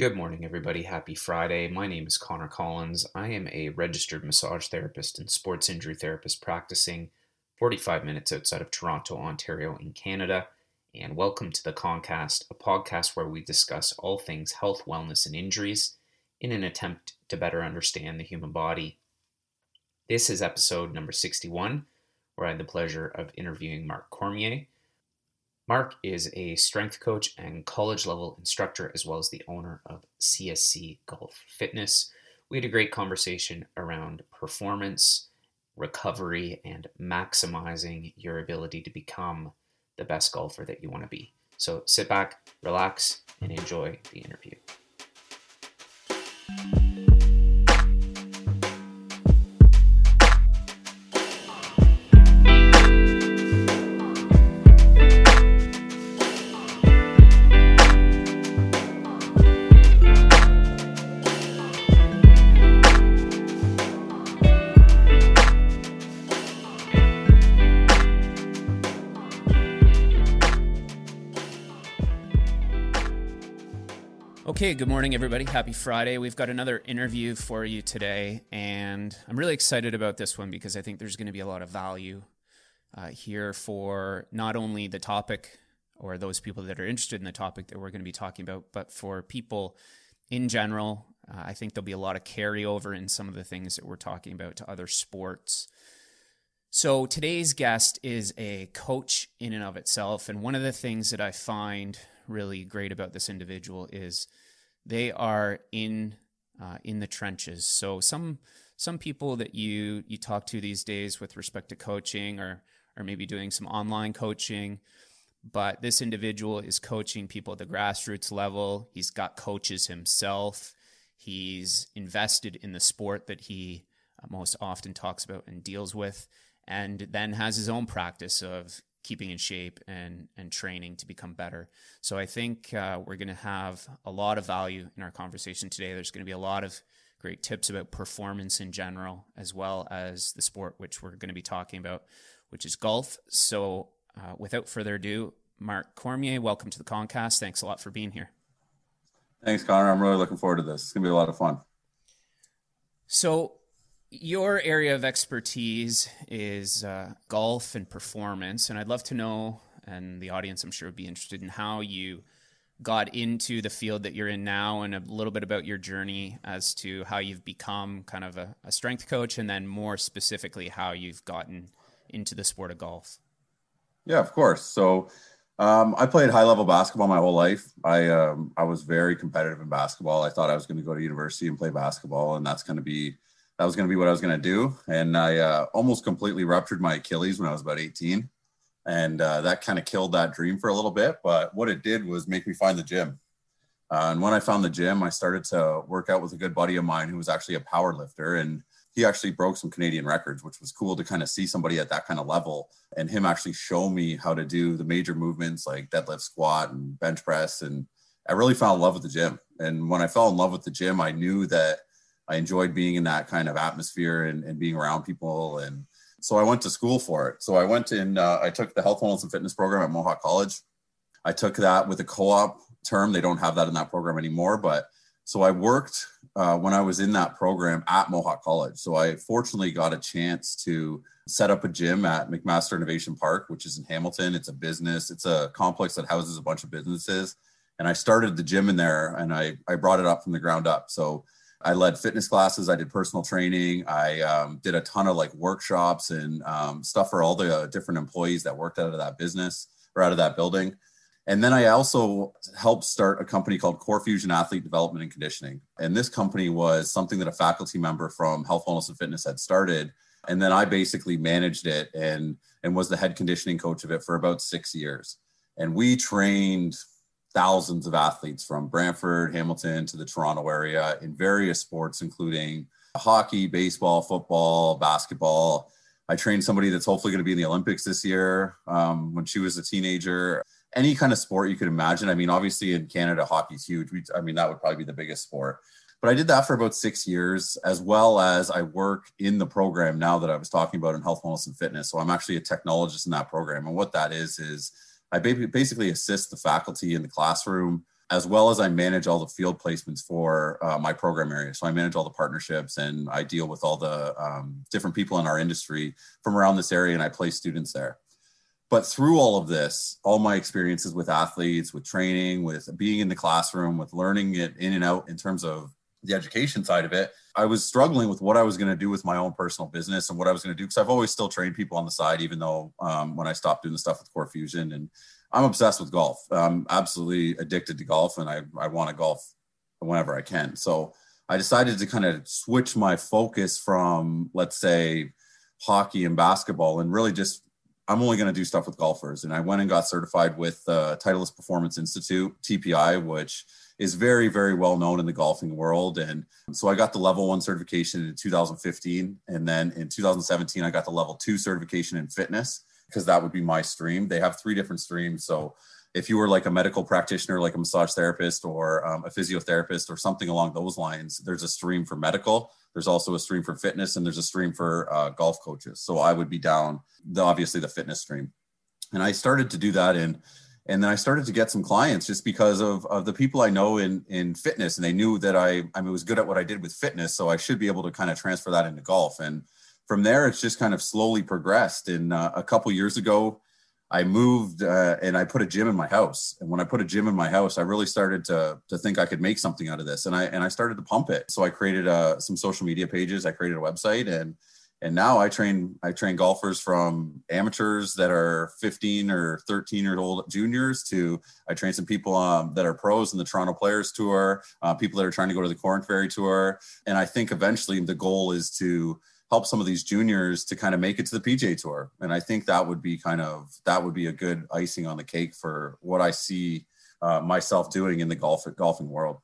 Good morning, everybody. Happy Friday. My name is Conor Collins. I am a registered massage therapist and sports injury therapist practicing 45 minutes outside of Toronto, Ontario, in Canada. And welcome to the Concast, a podcast where we discuss all things health, wellness, and injuries in an attempt to better understand the human body. This is episode number 61, where I had the pleasure of interviewing Mark Cormier. Mark is a strength coach and college level instructor, as well as the owner of CSC Golf Fitness. We had a great conversation around performance, recovery, and maximizing your ability to become the best golfer that you want to be. So sit back, relax, and enjoy the interview. Okay, good morning, everybody. Happy Friday. We've got another interview for you today, and I'm really excited about this one because I think there's going to be a lot of value uh, here for not only the topic or those people that are interested in the topic that we're going to be talking about, but for people in general. Uh, I think there'll be a lot of carryover in some of the things that we're talking about to other sports. So today's guest is a coach in and of itself, and one of the things that I find really great about this individual is they are in uh, in the trenches. So some some people that you you talk to these days with respect to coaching or or maybe doing some online coaching, but this individual is coaching people at the grassroots level. He's got coaches himself. He's invested in the sport that he uh, most often talks about and deals with, and then has his own practice of keeping in shape and and training to become better. So I think uh, we're going to have a lot of value in our conversation today. There's going to be a lot of great tips about performance in general, as well as the sport which we're going to be talking about, which is golf. So uh, without further ado, Mark Cormier, welcome to the Concast. Thanks a lot for being here. Thanks, Conor. I'm really looking forward to this. It's going to be a lot of fun. So your area of expertise is uh, golf and performance, and I'd love to know, and the audience I'm sure would be interested in how you got into the field that you're in now, and a little bit about your journey as to how you've become kind of a, a strength coach, and then more specifically how you've gotten into the sport of golf. Yeah, of course. So. Um, I played high level basketball my whole life. I um, I was very competitive in basketball. I thought I was going to go to university and play basketball, and that's going to be that was going to be what I was going to do. And I uh, almost completely ruptured my Achilles when I was about 18. And uh, that kind of killed that dream for a little bit. But what it did was make me find the gym. Uh, and when I found the gym, I started to work out with a good buddy of mine who was actually a power lifter. And he actually broke some Canadian records, which was cool to kind of see somebody at that kind of level and him actually show me how to do the major movements like deadlift, squat, and bench press. And I really fell in love with the gym. And when I fell in love with the gym, I knew that I enjoyed being in that kind of atmosphere and, and being around people. And so I went to school for it. So I went in, uh, I took the health, wellness, and fitness program at Mohawk College. I took that with a co op term. They don't have that in that program anymore. But so I worked uh, when I was in that program at Mohawk College. So I fortunately got a chance to set up a gym at McMaster Innovation Park, which is in Hamilton. It's a business, it's a complex that houses a bunch of businesses. And I started the gym in there and I, I brought it up from the ground up. So I led fitness classes. I did personal training. I um, did a ton of like workshops and um, stuff for all the uh, different employees that worked out of that business or out of that building. And then I also helped start a company called Core Fusion Athlete Development and Conditioning. And this company was something that a faculty member from Health, Wellness, and Fitness had started. And then I basically managed it and and was the head conditioning coach of it for about six years. And we trained thousands of athletes from Brantford, Hamilton to the Toronto area in various sports, including hockey, baseball, football, basketball. I trained somebody that's hopefully going to be in the Olympics this year um, when she was a teenager. Any kind of sport you could imagine. I mean, obviously in Canada, hockey's huge. We, I mean, that would probably be the biggest sport. But I did that for about six years, as well as I work in the program now that I was talking about in health, wellness, and fitness. So I'm actually a technologist in that program. And what that is, is I basically assist the faculty in the classroom as well as I manage all the field placements for uh, my program area. So I manage all the partnerships and I deal with all the um, different people in our industry from around this area and I place students there. But through all of this, all my experiences with athletes, with training, with being in the classroom, with learning it in and out in terms of the education side of it, I was struggling with what I was going to do with my own personal business and what I was going to do because I've always still trained people on the side, even though um, when I stopped doing the stuff with Core Fusion and I'm obsessed with golf. I'm absolutely addicted to golf and I, I want to golf whenever I can. So I decided to kind of switch my focus from, let's say, hockey and basketball and really just I'm only going to do stuff with golfers. And I went and got certified with uh, Titleist Performance Institute, TPI, which is very, very well known in the golfing world. And so I got the level one certification in 2015. And then in 2017, I got the level two certification in fitness because that would be my stream. They have three different streams. So if you were like a medical practitioner, like a massage therapist or um, a physiotherapist or something along those lines, there's a stream for medical. There's also a stream for fitness and there's a stream for uh, golf coaches. So I would be down the obviously the fitness stream. And I started to do that in and then I started to get some clients just because of, of the people I know in in fitness, and they knew that I I was good at what I did with fitness, so I should be able to kind of transfer that into golf. And from there, it's just kind of slowly progressed. And uh, a couple years ago, I moved uh, and I put a gym in my house. And when I put a gym in my house, I really started to to think I could make something out of this, and I and I started to pump it. So I created uh, some social media pages. I created a website and and now I train I train golfers from amateurs that are 15 or 13 year old juniors to I train some people um, that are pros in the Toronto Players Tour, uh, people that are trying to go to the Korn Ferry Tour, and I think eventually the goal is to help some of these juniors to kind of make it to the PGA Tour, and I think that would be kind of that would be a good icing on the cake for what I see uh, myself doing in the golf golfing world.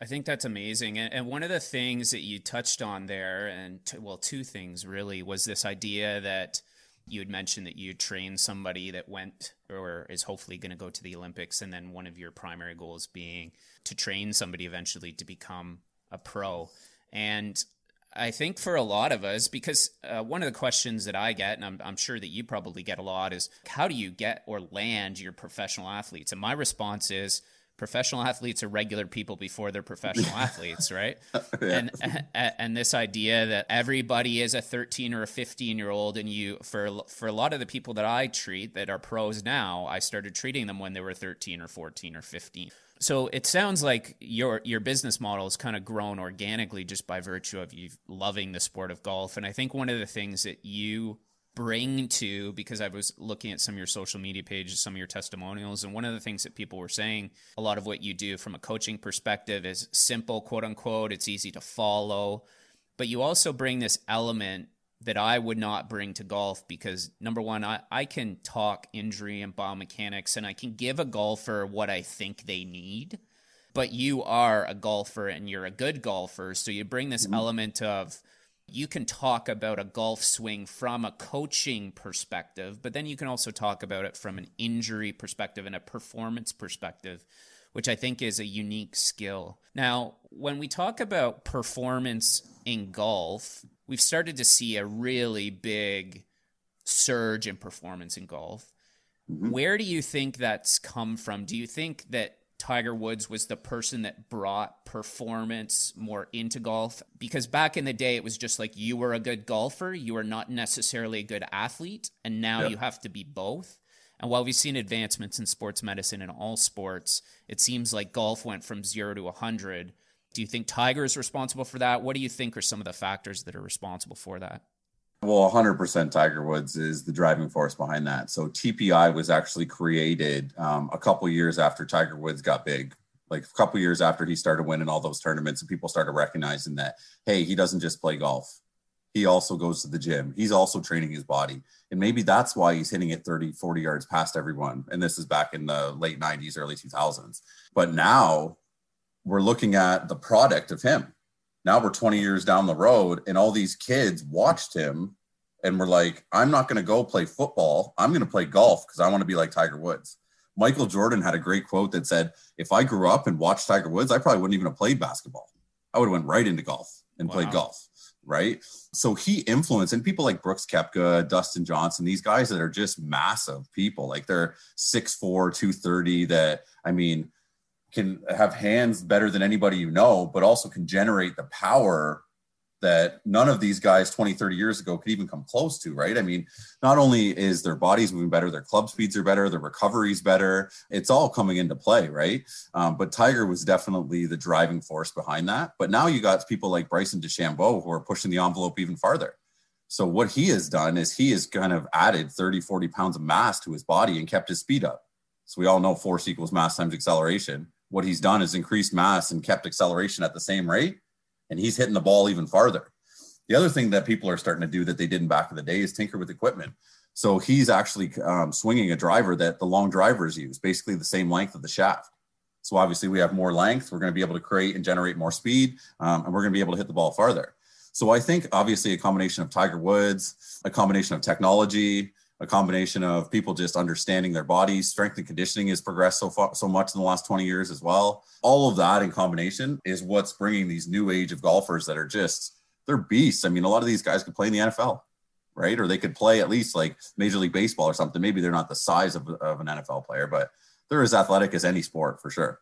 I think that's amazing. And, and, one of the things that you touched on there, and t- well, two things really, was this idea that you had mentioned that you trained somebody that went or is hopefully going to go to the Olympics. And then one of your primary goals being to train somebody eventually to become a pro. And I think for a lot of us, because uh, one of the questions that I get, and I'm, I'm, sure that you probably get a lot, is how do you get or land your professional athletes? And my response is, professional athletes are regular people before they're professional athletes, right? yeah. And and this idea that everybody is a 13 or a 15 year old, and you for for a lot of the people that I treat that are pros now, I started treating them when they were 13 or 14 or 15. So it sounds like your your business model has kind of grown organically just by virtue of you loving the sport of golf. And I think one of the things that you bring to because I was looking at some of your social media pages, some of your testimonials, and one of the things that people were saying, a lot of what you do from a coaching perspective is simple, quote unquote. It's easy to follow, but you also bring this element that I would not bring to golf because number one, I, I can talk injury and biomechanics and I can give a golfer what I think they need. But you are a golfer and you're a good golfer. So you bring this mm-hmm. element of you can talk about a golf swing from a coaching perspective, but then you can also talk about it from an injury perspective and a performance perspective, which I think is a unique skill. Now, when we talk about performance in golf, we've started to see a really big surge in performance in golf. Mm-hmm. Where do you think that's come from? Do you think that Tiger Woods was the person that brought performance more into golf because back in the day it was just like you were a good golfer, you were not necessarily a good athlete, and now yep. you have to be both. And while we've seen advancements in sports medicine in all sports, it seems like golf went from 0 to 100. Do you think Tiger is responsible for that? What do you think are some of the factors that are responsible for that? Well, 100% Tiger Woods is the driving force behind that. So TPI was actually created um, a couple years after Tiger Woods got big, like a couple years after he started winning all those tournaments, and people started recognizing that hey, he doesn't just play golf; he also goes to the gym. He's also training his body, and maybe that's why he's hitting it 30, 40 yards past everyone. And this is back in the late 90s, early 2000s. But now we're looking at the product of him. Now we're 20 years down the road and all these kids watched him and were like i'm not going to go play football. I'm going to play golf because i want to be like tiger woods. Michael jordan had a great quote that said if i grew up and watched tiger woods i probably wouldn't even have played basketball. I would have went right into golf and wow. played golf right? So he influenced and people like brooks koepka dustin johnson these guys that are just massive people like they're 6'4 230 that i mean can have hands better than anybody you know, but also can generate the power that none of these guys 20, 30 years ago could even come close to, right? I mean, not only is their bodies moving better, their club speeds are better, their recovery's better. It's all coming into play, right? Um, but Tiger was definitely the driving force behind that. But now you got people like Bryson DeChambeau who are pushing the envelope even farther. So what he has done is he has kind of added 30, 40 pounds of mass to his body and kept his speed up. So we all know force equals mass times acceleration. What he's done is increased mass and kept acceleration at the same rate and he's hitting the ball even farther. The other thing that people are starting to do that they didn't back in the day is tinker with equipment. So he's actually um, swinging a driver that the long drivers use, basically the same length of the shaft. So obviously we have more length. We're going to be able to create and generate more speed, um, and we're going to be able to hit the ball farther. So I think obviously a combination of Tiger Woods, a combination of technology, a combination of people just understanding their bodies. Strength and conditioning has progressed so far, so much in the last 20 years as well. All of that in combination is what's bringing these new age of golfers that are just they're beasts. I mean, a lot of these guys could play in the NFL, right? Or they could play at least like Major League Baseball or something. Maybe they're not the size of, of an NFL player, but they're as athletic as any sport for sure.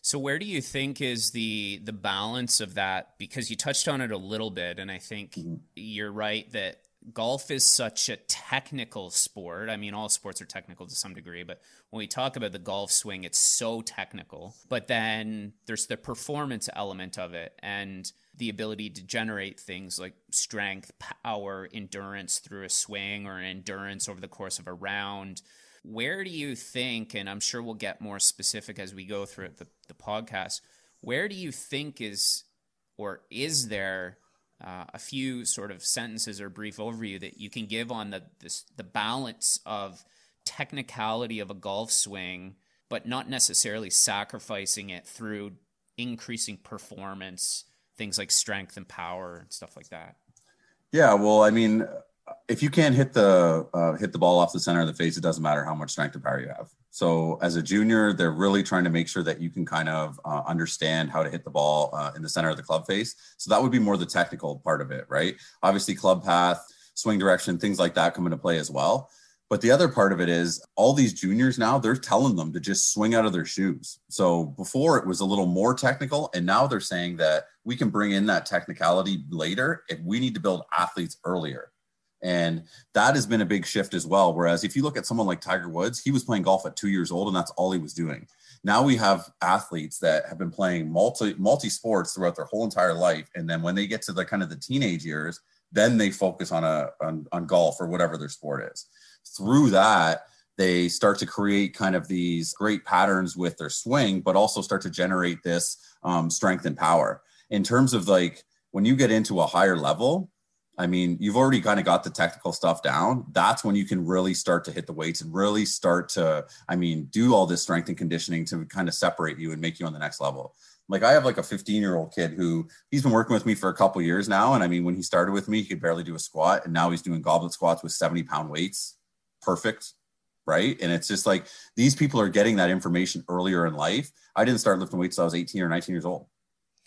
So where do you think is the the balance of that? Because you touched on it a little bit, and I think mm-hmm. you're right that golf is such a technical sport. I mean, all sports are technical to some degree, but when we talk about the golf swing, it's so technical. But then there's the performance element of it and the ability to generate things like strength, power, endurance through a swing or endurance over the course of a round. Where do you think, and I'm sure we'll get more specific as we go through the, the podcast, where do you think is or is there uh, a few sort of sentences or brief overview that you can give on the this, the balance of technicality of a golf swing, but not necessarily sacrificing it through increasing performance, things like strength and power and stuff like that. Yeah, well, I mean, if you can't hit the uh, hit the ball off the center of the face, it doesn't matter how much strength or power you have. So as a junior, they're really trying to make sure that you can kind of uh, understand how to hit the ball uh, in the center of the club face. So that would be more the technical part of it, right? Obviously, club path, swing direction, things like that come into play as well. But the other part of it is all these juniors now, they're telling them to just swing out of their shoes. So before it was a little more technical, and now they're saying that we can bring in that technicality later if we need to build athletes earlier. And that has been a big shift as well. Whereas if you look at someone like Tiger Woods, he was playing golf at two years old and that's all he was doing. Now we have athletes that have been playing multi multi sports throughout their whole entire life. And then when they get to the kind of the teenage years, then they focus on a on, on golf or whatever their sport is. Through that, they start to create kind of these great patterns with their swing, but also start to generate this um, strength and power. In terms of like when you get into a higher level, I mean, you've already kind of got the technical stuff down. That's when you can really start to hit the weights and really start to, I mean, do all this strength and conditioning to kind of separate you and make you on the next level. Like I have like a 15 year old kid who he's been working with me for a couple years now. And I mean, when he started with me, he could barely do a squat. And now he's doing goblet squats with 70 pound weights. Perfect. Right. And it's just like these people are getting that information earlier in life. I didn't start lifting weights until I was 18 or 19 years old,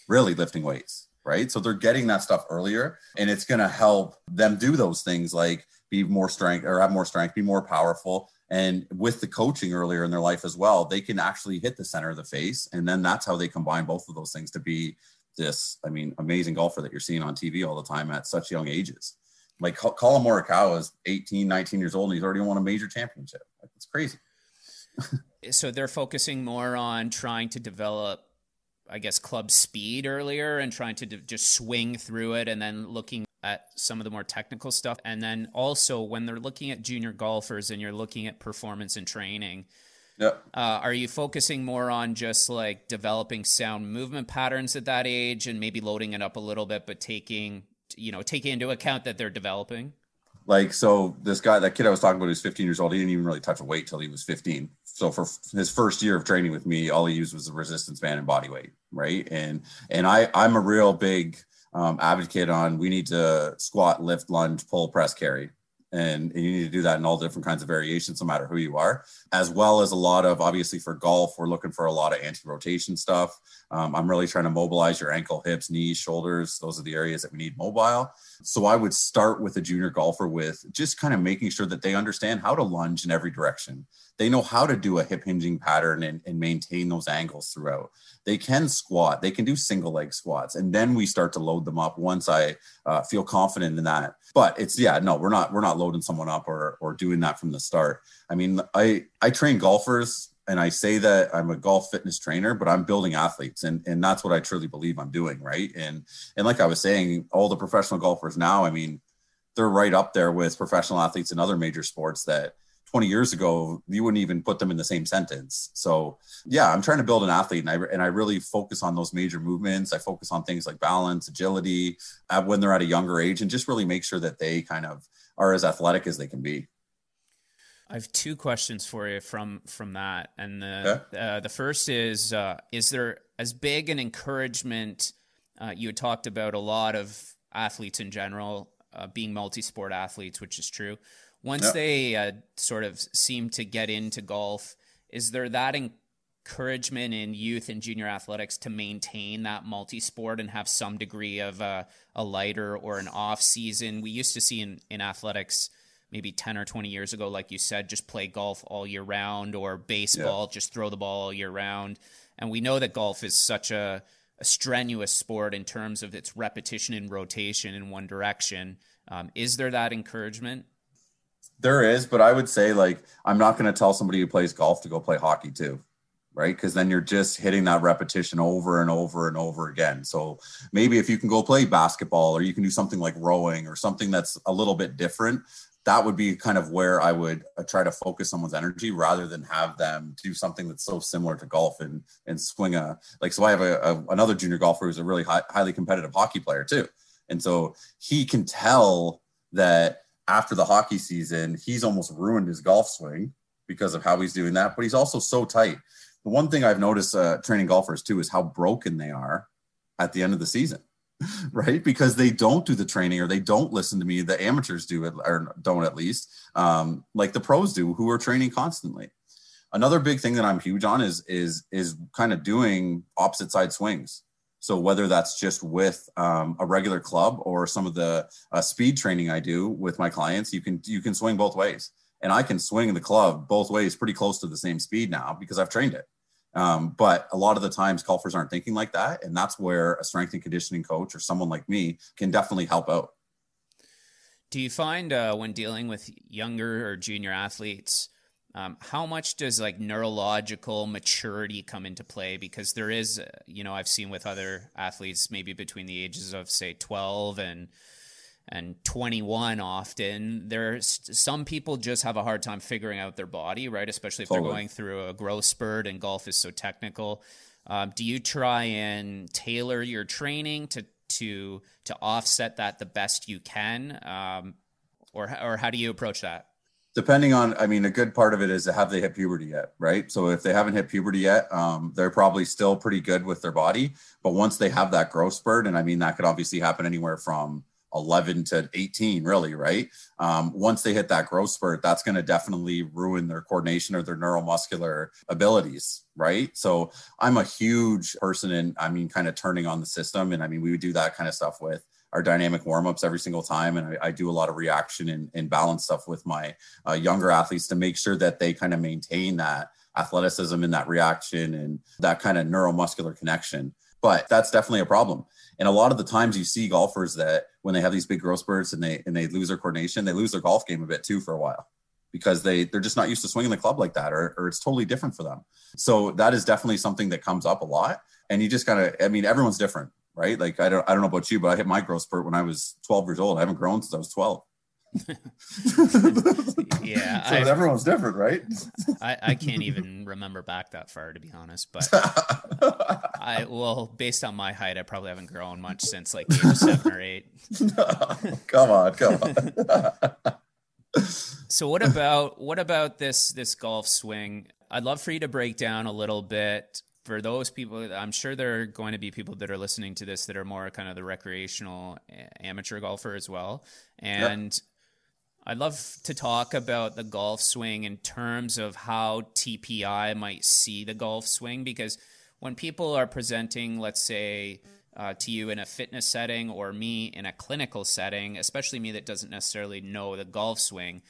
really lifting weights right? So they're getting that stuff earlier and it's going to help them do those things like be more strength or have more strength, be more powerful. And with the coaching earlier in their life as well, they can actually hit the center of the face. And then that's how they combine both of those things to be this, I mean, amazing golfer that you're seeing on TV all the time at such young ages. Like Collin Morikawa is 18, 19 years old and he's already won a major championship. It's crazy. so they're focusing more on trying to develop I guess, club speed earlier and trying to d- just swing through it and then looking at some of the more technical stuff. And then also when they're looking at junior golfers and you're looking at performance and training, Yep. Uh, are you focusing more on just like developing sound movement patterns at that age and maybe loading it up a little bit, but taking, you know, taking into account that they're developing? Like, so this guy, that kid I was talking about who's 15 years old, he didn't even really touch a weight till he was 15. So for his first year of training with me, all he used was a resistance band and body weight. Right. And, and I, I'm a real big um, advocate on we need to squat, lift, lunge, pull, press, carry and, you need to do that in all different kinds of variations no matter who you are as well as a lot of obviously for golf we're looking for a lot of anti-rotation stuff. Um, i'm really trying to mobilize your ankle hips knees shoulders. Those are the areas that we need mobile. So i would start with a junior golfer with just kind of making sure that they understand how to lunge in every direction they know how to do a hip hinging pattern and, and maintain those angles throughout. They can squat, they can do single leg squats, and then we start to load them up once I uh, feel confident in that. But it's yeah, no, we're not we're not loading someone up or or doing that from the start. I mean, I I train golfers and I say that I'm a golf fitness trainer, but I'm building athletes, and and that's what I truly believe I'm doing, right? And and like I was saying, all the professional golfers now, I mean, they're right up there with professional athletes in other major sports that 20 years ago, you wouldn't even put them in the same sentence. So yeah, I'm trying to build an athlete and I, and I really focus on those major movements. I focus on things like balance, agility uh, when they're at a younger age and just really make sure that they kind of are as athletic as they can be. I have two questions for you from from that, and the okay. uh, the first is: uh, Is there as big an encouragement? Uh, you had talked about a lot of athletes in general uh, being multi-sport athletes, which is true. Once yep. they uh, sort of seem to get into golf, is there that encouragement in youth and junior athletics to maintain that multi-sport and have some degree of uh, a lighter or an off season? We used to see in, in athletics maybe 10 or 20 years ago, like you said, just play golf all year round or baseball, just throw the ball all year round. And we know that golf is such a, a strenuous sport in terms of its repetition and rotation in one direction. Um, is there that encouragement? There is, but I would say like I'm not going to tell somebody who plays golf to go play hockey too, right? Because then you're just hitting that repetition over and over and over again. So maybe if you can go play basketball or you can do something like rowing or something that's a little bit different, that would be kind of where I would uh, try to focus someone's energy rather than have them do something that's so similar to golf and and swing a like. So I have a, a another junior golfer who's a really high, highly competitive hockey player too, and so he can tell that after the hockey season, he's almost ruined his golf swing because of how he's doing that. But he's also so tight. The one thing I've noticed uh, training golfers too is how broken they are at the end of the season, right? Because they don't do the training or they don't listen to me. The amateurs do it or don't at least, um, like the pros do, who are training constantly. Another big thing that I'm huge on is is is kind of doing opposite side swings. So whether that's just with um, a regular club or some of the uh, speed training I do with my clients, you can you can swing both ways, and I can swing the club both ways pretty close to the same speed now because I've trained it. Um, but a lot of the times golfers aren't thinking like that, and that's where a strength and conditioning coach or someone like me can definitely help out. Do you find uh, when dealing with younger or junior athletes? Um, how much does like neurological maturity come into play? Because there is, uh, you know, I've seen with other athletes, maybe between the ages of say 12 and and 21 often there's some people just have a hard time figuring out their body right especially if totally. they're going through a growth spurt and golf is so technical um, do you try and tailor your training to to to offset that the best you can um, or or how do you approach that depending on i mean a good part of it is have they hit puberty yet right? So if they haven't hit puberty yet um, they're probably still pretty good with their body. But once they have that growth spurt and i mean that could obviously happen anywhere from 11 to 18 really right? Um, once they hit that growth spurt that's going to definitely ruin their coordination or their neuromuscular abilities right? So i'm a huge person in i mean kind of turning on the system. And i mean we would do that kind of stuff with our dynamic warm-ups every single time. And I, I do a lot of reaction and, and, balance stuff with my uh, younger athletes to make sure that they kind of maintain that athleticism and that reaction and that kind of neuromuscular connection. But that's definitely a problem. And a lot of the times you see golfers that when they have these big growth spurts and they and they lose their coordination they lose their golf game a bit too for a while because they they're just not used to swinging the club like that or, or it's totally different for them. So that is definitely something that comes up a lot. And you just gotta i mean everyone's different right? Like I don't I don't know about you, but I hit my growth spurt when I was 12 years old. I haven't grown since I was 12. yeah, so I've, everyone's different, right? I, I can't even remember back that far to be honest, but I well, based on my height, I probably haven't grown much since like age seven or eight. come on, come on. so what about what about this this golf swing? I'd love for you to break down a little bit for those people, I'm sure there are going to be people that are listening to this that are more kind of the recreational amateur golfer as well. And yep. I'd love to talk about the golf swing in terms of how TPI might see the golf swing because when people are presenting, let's say, uh, to you in a fitness setting or me in a clinical setting, especially me that doesn't necessarily know the golf swing,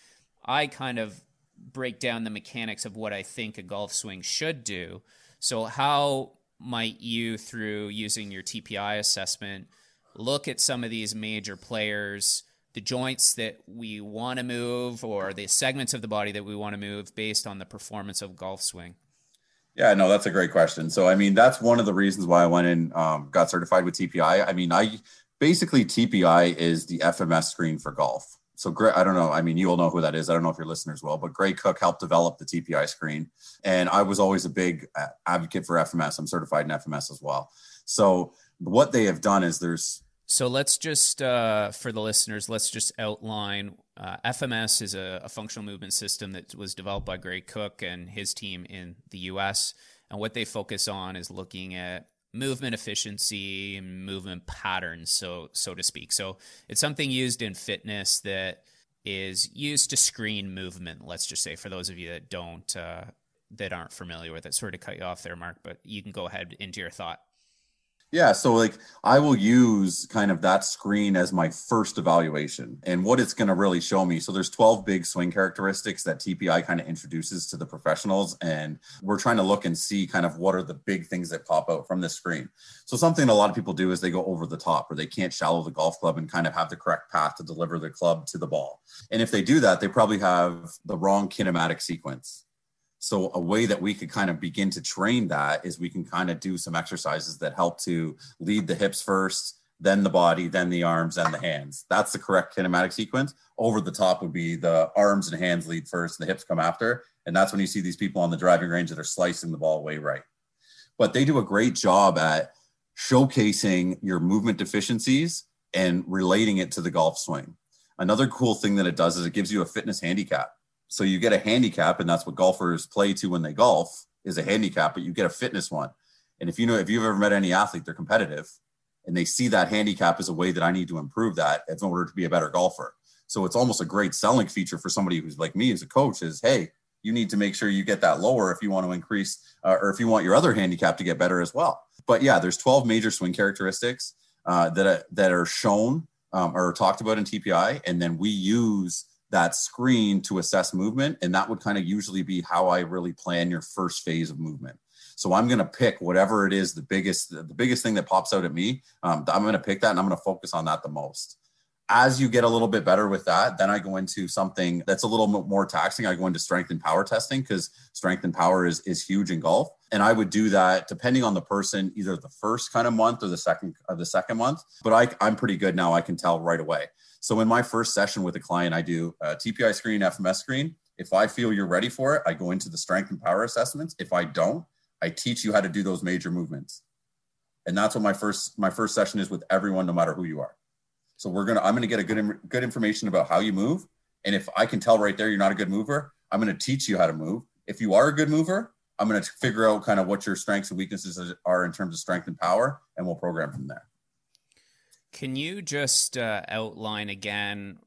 I kind of break down the mechanics of what I think a golf swing should do. So, how might you, through using your TPI assessment, look at some of these major players, the joints that we want to move, or the segments of the body that we want to move based on the performance of golf swing? Yeah, no, that's a great question. So, I mean, that's one of the reasons why I went and um, got certified with TPI. I mean, I basically TPI is the FMS screen for golf. So, Greg, I don't know. I mean, you all know who that is. I don't know if your listeners will, but Gray Cook helped develop the TPI screen, and I was always a big uh, advocate for FMS. I'm certified in FMS as well. So, what they have done is there's so let's just, uh, for the listeners, let's just outline. Uh, FMS is a, a, functional movement system that was developed by Gray Cook and his team in the US. And what they focus on is looking at movement efficiency and movement patterns, so so to speak. So it's something used in fitness that is used to screen movement. Let's just say for those of you that don't uh, that aren't familiar with it, sort of cut you off there, Mark, but you can go ahead into your thought. Yeah, so like I will use kind of that screen as my first evaluation and what it's going to really show me. So there's 12 big swing characteristics that TPI kind of introduces to the professionals and we're trying to look and see kind of what are the big things that pop out from this screen. So something a lot of people do is they go over the top or they can't shallow the golf club and kind of have the correct path to deliver the club to the ball. And if they do that, they probably have the wrong kinematic sequence. So a way that we could kind of begin to train that is we can kind of do some exercises that help to lead the hips first, then the body, then the arms and the hands. That's the correct kinematic sequence. Over the top would be the arms and hands lead first, and the hips come after. And that's when you see these people on the driving range that are slicing the ball way right. But they do a great job at showcasing your movement deficiencies and relating it to the golf swing. Another cool thing that it does is it gives you a fitness handicap so you get a handicap, and that's what golfers play to when they golf is a handicap, but you get a fitness one. And if you know, if you've ever met any athlete, they're competitive and they see that handicap as a way that I need to improve that in order to be a better golfer. So it's almost a great selling feature for somebody who's like me as a coach is, hey, you need to make sure you get that lower if you want to increase uh, or if you want your other handicap to get better as well. But yeah, there's 12 major swing characteristics uh, that, uh, that are shown um, or talked about in TPI. And then we use that screen to assess movement. And that would kind of usually be how I really plan your first phase of movement. So I'm going to pick whatever it is, the biggest, the biggest thing that pops out at me. Um, I'm going to pick that and I'm going to focus on that the most. As you get a little bit better with that, then I go into something that's a little more taxing. I go into strength and power testing because strength and power is, is huge in golf. And I would do that depending on the person, either the first kind of month or the second or the second month. But I, I'm pretty good now. I can tell right away. So in my first session with a client, I do a TPI screen, FMS screen. If I feel you're ready for it, I go into the strength and power assessments. If I don't, I teach you how to do those major movements. And that's what my first my first session is with everyone, no matter who you are. So we're gonna I'm gonna get a good good information about how you move. And if I can tell right there you're not a good mover, I'm gonna teach you how to move. If you are a good mover, I'm gonna figure out kind of what your strengths and weaknesses are in terms of strength and power, and we'll program from there. Can you just uh, outline again?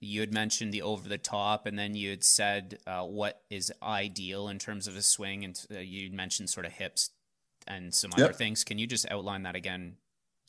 You had mentioned the over the top, and then you had said uh, what is ideal in terms of a swing, and uh, you mentioned sort of hips and some yep. other things. Can you just outline that again?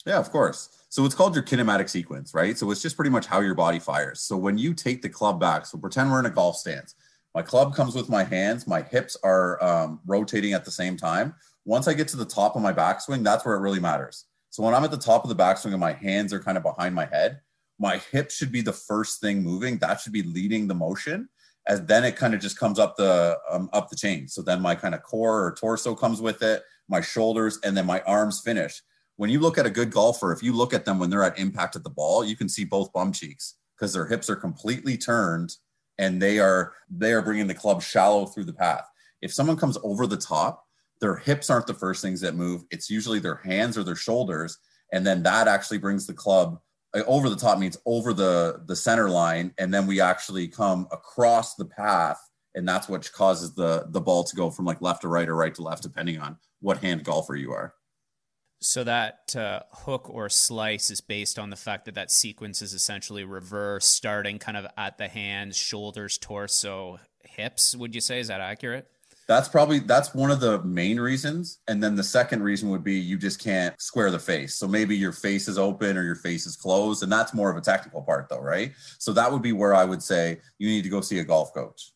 Yeah, of course. So it's called your kinematic sequence, right? So it's just pretty much how your body fires. So when you take the club back, so pretend we're in a golf stance. My club comes with my hands, my hips are um, rotating at the same time. Once I get to the top of my backswing, that's where it really matters. So when I'm at the top of the backswing and my hands are kind of behind my head, my hip should be the first thing moving. That should be leading the motion. As then it kind of just comes up the um, up the chain. So then my kind of core or torso comes with it, my shoulders, and then my arms finish. When you look at a good golfer, if you look at them when they're at impact at the ball, you can see both bum cheeks because their hips are completely turned and they are they are bringing the club shallow through the path. If someone comes over the top, their hips aren't the first things that move. It's usually their hands or their shoulders. And then that actually brings the club uh, over the top means over the, the center line. And then we actually come across the path. And that's what causes the, the ball to go from like left to right or right to left, depending on what hand golfer you are. So that uh, hook or slice is based on the fact that that sequence is essentially reverse, starting kind of at the hands, shoulders, torso, hips. Would you say is that accurate? That's probably that's one of the main reasons. And then the second reason would be you just can't square the face. So maybe your face is open or your face is closed. And that's more of a technical part though, right? So that would be where I would say you need to go see a golf coach.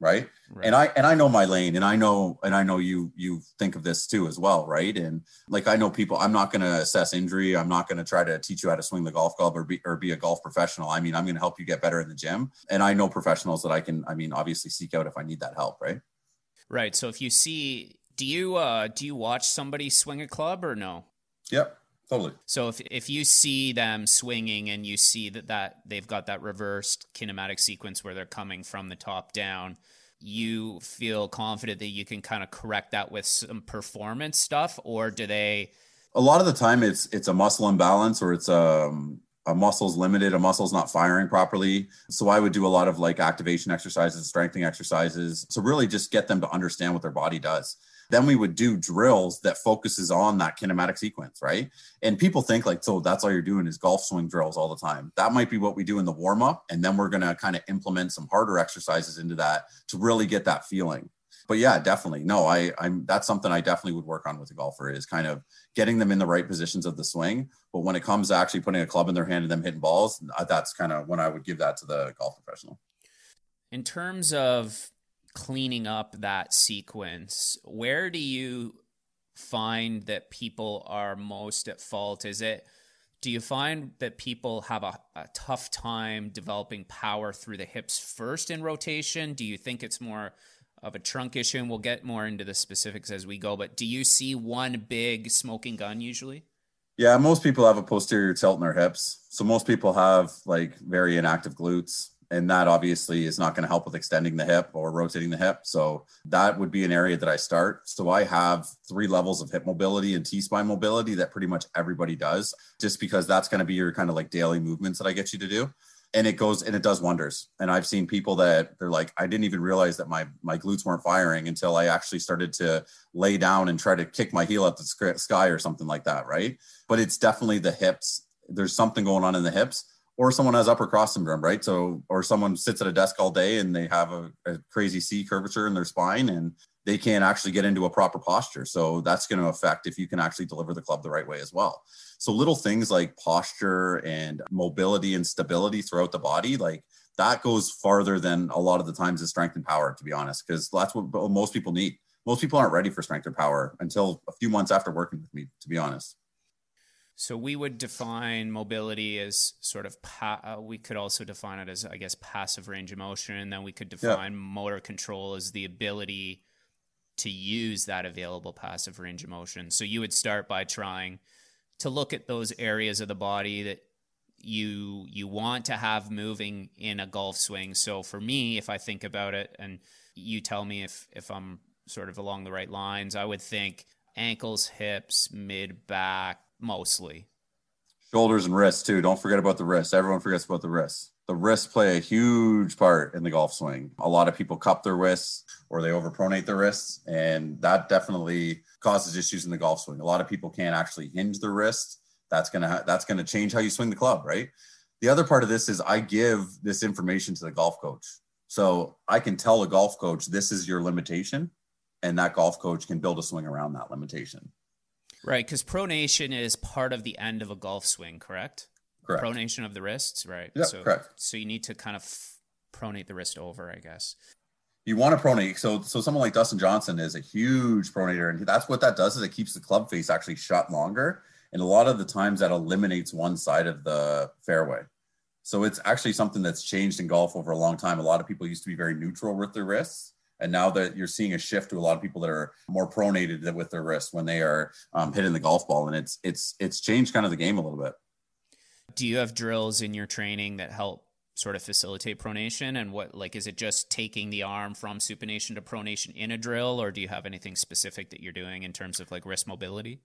right? right? And I and I know my lane, and I know and I know you you think of this too as well, right? And like I know people, I'm not going to assess injury. I'm not going to try to teach you how to swing the golf club or be or be a golf professional. I mean, I'm going to help you get better in the gym, and I know professionals that I can. I mean, obviously seek out if I need that help, right? Right. So if you see, do you uh do you watch somebody swing a club or no? Yep. Totally. So if if you see them swinging and you see that that they've got that reversed kinematic sequence where they're coming from the top down, you feel confident that you can kind of correct that with some performance stuff, or do they? A lot of the time, it's it's a muscle imbalance or it's um a muscle's limited, a muscle's not firing properly. So I would do a lot of like activation exercises, strengthening exercises to really just get them to understand what their body does. Then we would do drills that focuses on that kinematic sequence, right? And people think like, so that's all you're doing is golf swing drills all the time. That might be what we do in the warm up. And then we're going to kind of implement some harder exercises into that to really get that feeling. But yeah, definitely. No, I, I'm, that's something I definitely would work on with a golfer is kind of getting them in the right positions of the swing. But when it comes to actually putting a club in their hand and them hitting balls, uh, that's kind of when I would give that to the golf professional. In terms of cleaning up that sequence, where do you find that people are most at fault? Is it do you find that people have a, a, tough time developing power through the hips first in rotation? Do you think it's more of a trunk issue? And we'll get more into the specifics as we go. But do you see one big smoking gun usually? Yeah, most people have a posterior tilt in their hips. So most people have like very inactive glutes and that obviously is not going to help with extending the hip or rotating the hip. So that would be an area that I start. So I have three levels of hip mobility and T spine mobility that pretty much everybody does, just because that's going to be your kind of like daily movements that I get you to do. And it goes and it does wonders. And I've seen people that they're like, I didn't even realize that my my glutes weren't firing until I actually started to lay down and try to kick my heel at the sky or something like that, right? But it's definitely the hips. There's something going on in the hips or someone has upper cross syndrome, right? So, or someone sits at a desk all day and they have a, a, crazy C curvature in their spine and they can't actually get into a proper posture. So, that's going to affect if you can actually deliver the club the right way as well. So, little things like posture and mobility and stability throughout the body, like that goes farther than a lot of the times the strength and power, to be honest, because that's what most people need. Most people aren't ready for strength or power until a few months after working with me, to be honest. So we would define mobility as sort of pa- uh, we could also define it as I guess passive range of motion and then we could define yeah. motor control as the ability to use that available passive range of motion. So you would start by trying to look at those areas of the body that you you want to have moving in a golf swing. So for me, if I think about it and you tell me if if I'm sort of along the right lines, I would think ankles, hips, mid back, mostly. Shoulders and wrists too. Don't forget about the wrists. Everyone forgets about the wrists. The wrists play a huge part in the golf swing. A lot of people cup their wrists or they overpronate their wrists, and that definitely causes issues in the golf swing. A lot of people can't actually hinge their wrists. That's gonna ha- that's gonna change how you swing the club, right? The other part of this is I give this information to the golf coach. So I can tell a golf coach this is your limitation, and that golf coach can build a swing around that limitation. Right, because pronation is part of the end of a golf swing, correct? Correct. Pronation of the wrists, right? Yeah, so, correct. So you need to kind of pronate the wrist over, I guess. You want to pronate. So, so someone like Dustin Johnson is a huge pronator, and that's what that does is it keeps the club face actually shut longer, and a lot of the times that eliminates one side of the fairway. So it's actually something that's changed in golf over a long time. A lot of people used to be very neutral with their wrists and now that you're seeing a shift to a lot of people that are more pronated with their wrists when they are um, hitting the golf ball, and it's it's it's changed kind of the game a little bit. Do you have drills in your training that help sort of facilitate pronation? And what like is it just taking the arm from supination to pronation in a drill, or do you have anything specific that you're doing in terms of like wrist mobility?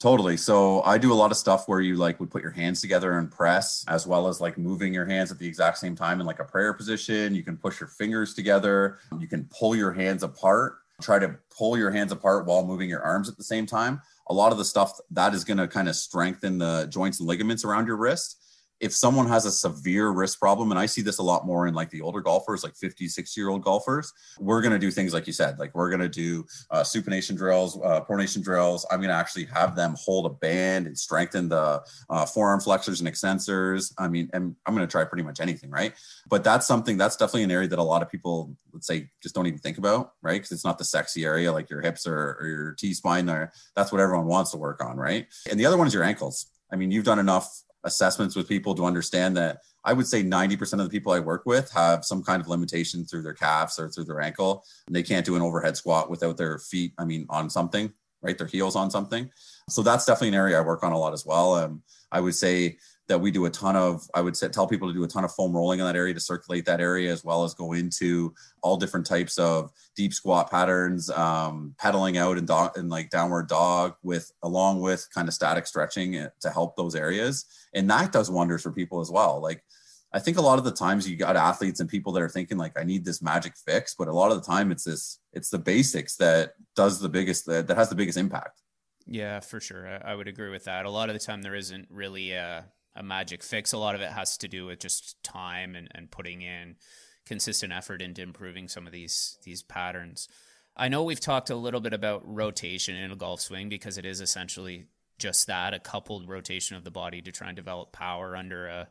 Totally. So I do a lot of stuff where you like would put your hands together and press, as well as like moving your hands at the exact same time in like a prayer position. You can push your fingers together. You can pull your hands apart. Try to pull your hands apart while moving your arms at the same time. A lot of the stuff that is going to kind of strengthen the joints and ligaments around your wrist. If someone has a severe wrist problem, and I see this a lot more in like the older golfers, like 50, 60 year old golfers, we're going to do things like you said, like we're going to do uh, supination drills, uh, pronation drills. I'm going to actually have them hold a band and strengthen the uh, forearm flexors and extensors. I mean, and I'm going to try pretty much anything, right? But that's something that's definitely an area that a lot of people, let's say, just don't even think about, right? Because it's not the sexy area like your hips or, or your T spine there. That's what everyone wants to work on, right? And the other one is your ankles. I mean, you've done enough assessments with people to understand that I would say 90% of the people I work with have some kind of limitation through their calves or through their ankle. And they can't do an overhead squat without their feet, I mean, on something, right? Their heels on something. So that's definitely an area I work on a lot as well. Um, I would say that we do a ton of i would say, tell people to do a ton of foam rolling in that area to circulate that area as well as go into all different types of deep squat patterns um, pedaling out and, and like downward dog with along with kind of static stretching to help those areas and that does wonders for people as well like i think a lot of the times you got athletes and people that are thinking like i need this magic fix but a lot of the time it's this it's the basics that does the biggest that, that has the biggest impact yeah, for sure. I, I, would agree with that. A lot of the time, there isn't really a, a magic fix. A lot of it has to do with just time and, and putting in consistent effort into improving some of these these patterns. I know we've talked a little bit about rotation in a golf swing because it is essentially just that a coupled rotation of the body to try and develop power under a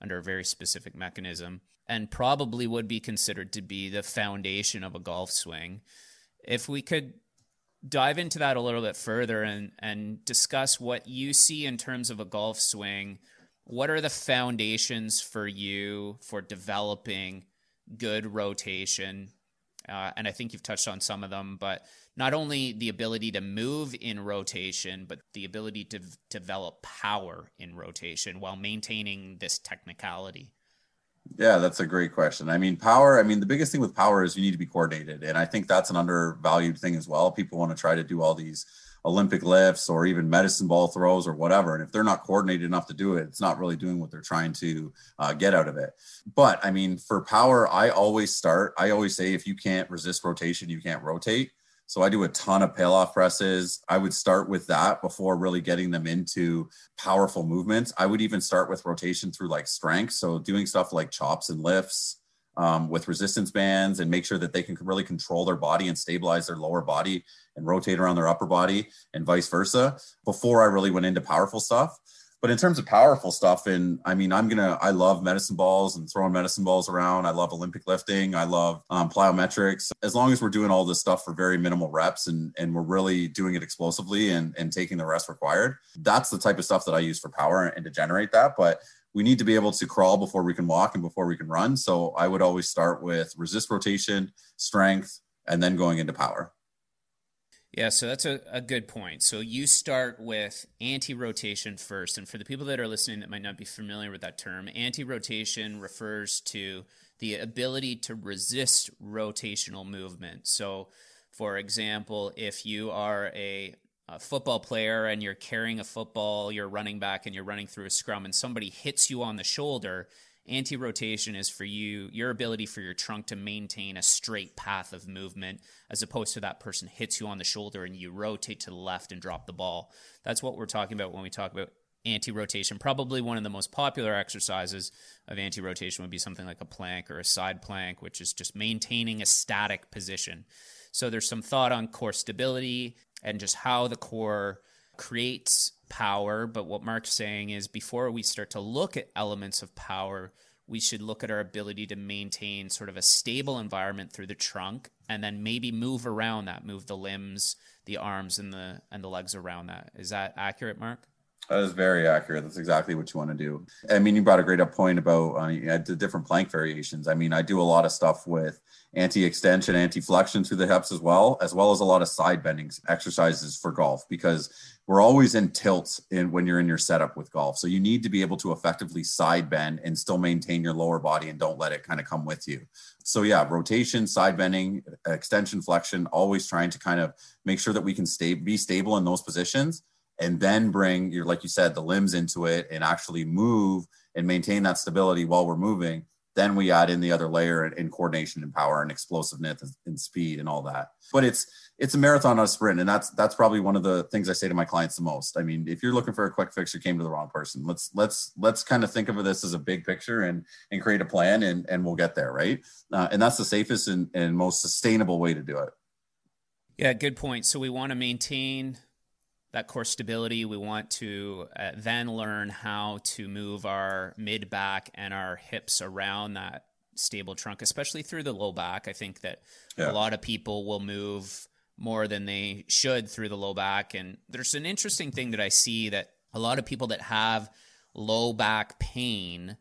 under a very specific mechanism and probably would be considered to be the foundation of a golf swing. If we could dive into that a little bit further and and discuss what you see in terms of a golf swing what are the foundations for you for developing good rotation? Uh, and I think you've touched on some of them, but not only the ability to move in rotation, but the ability to v- develop power in rotation while maintaining this technicality. Yeah, that's a great question. I mean, power, I mean, the biggest thing with power is you need to be coordinated. And I think that's an undervalued thing as well. People want to try to do all these Olympic lifts or even medicine ball throws or whatever. And if they're not coordinated enough to do it, it's not really doing what they're trying to uh, get out of it. But I mean, for power, I always start, I always say if you can't resist rotation, you can't rotate. So I do a ton of Pallof presses. I would start with that before really getting them into powerful movements. I would even start with rotation through like strength. So doing stuff like chops and lifts, um, with resistance bands and make sure that they can really control their body and stabilize their lower body and rotate around their upper body and vice versa before I really went into powerful stuff. But in terms of powerful stuff, and I mean, I'm gonna, I love medicine balls and throwing medicine balls around. I love Olympic lifting. I love um, plyometrics. As long as we're doing all this stuff for very minimal reps and and we're really doing it explosively and and taking the rest required, that's the type of stuff that I use for power and to generate that. But we need to be able to crawl before we can walk and before we can run. So I would always start with resist rotation, strength, and then going into power. Yeah, so that's a, a good point. So you start with anti rotation first. And for the people that are listening that might not be familiar with that term, anti rotation refers to the ability to resist rotational movement. So, for example, if you are a a football player and you're carrying a football, you're running back and you're running through a scrum and somebody hits you on the shoulder, anti rotation is for you, your ability for your trunk to maintain a straight path of movement as opposed to that person hits you on the shoulder and you rotate to the left and drop the ball. That's what we're talking about when we talk about anti rotation. Probably one of the most popular exercises of anti rotation would be something like a plank or a side plank, which is just maintaining a static position. So there's some thought on core stability and just how the core creates power. But what Mark's saying is before we start to look at elements of power, we should look at our ability to maintain sort of a stable environment through the trunk and then maybe move around that, move the limbs, the arms and the and the legs around that. Is that accurate, Mark? That is very accurate. That's exactly what you want to do. I mean, you brought a great up point about uh, the different plank variations. I mean, I do a lot of stuff with anti-extension, anti-flexion through the hips as well, as well as a lot of side bending exercises for golf because we're always in tilt in when you're in your setup with golf. So you need to be able to effectively side bend and still maintain your lower body and don't let it kind of come with you. So yeah, rotation, side bending, extension, flexion, always trying to kind of make sure that we can stay be stable in those positions and then bring your like you said the limbs into it and actually move and maintain that stability while we're moving then we add in the other layer in, in coordination and power and explosiveness and speed and all that. But it's it's a marathon, not a sprint, and that's that's probably one of the things I say to my clients the most. I mean, if you're looking for a quick fix, you came to the wrong person. Let's let's let's kind of think of this as a big picture and and create a plan, and and we'll get there, right? Uh, and that's the safest and, and most sustainable way to do it. Yeah, good point. So we want to maintain that core stability. We want to uh, then learn how to move our mid back and our hips around that stable trunk, especially through the low back. I think that yeah. a lot of people will move more than they should through the low back. And there's an interesting thing that I see that a lot of people that have low back pain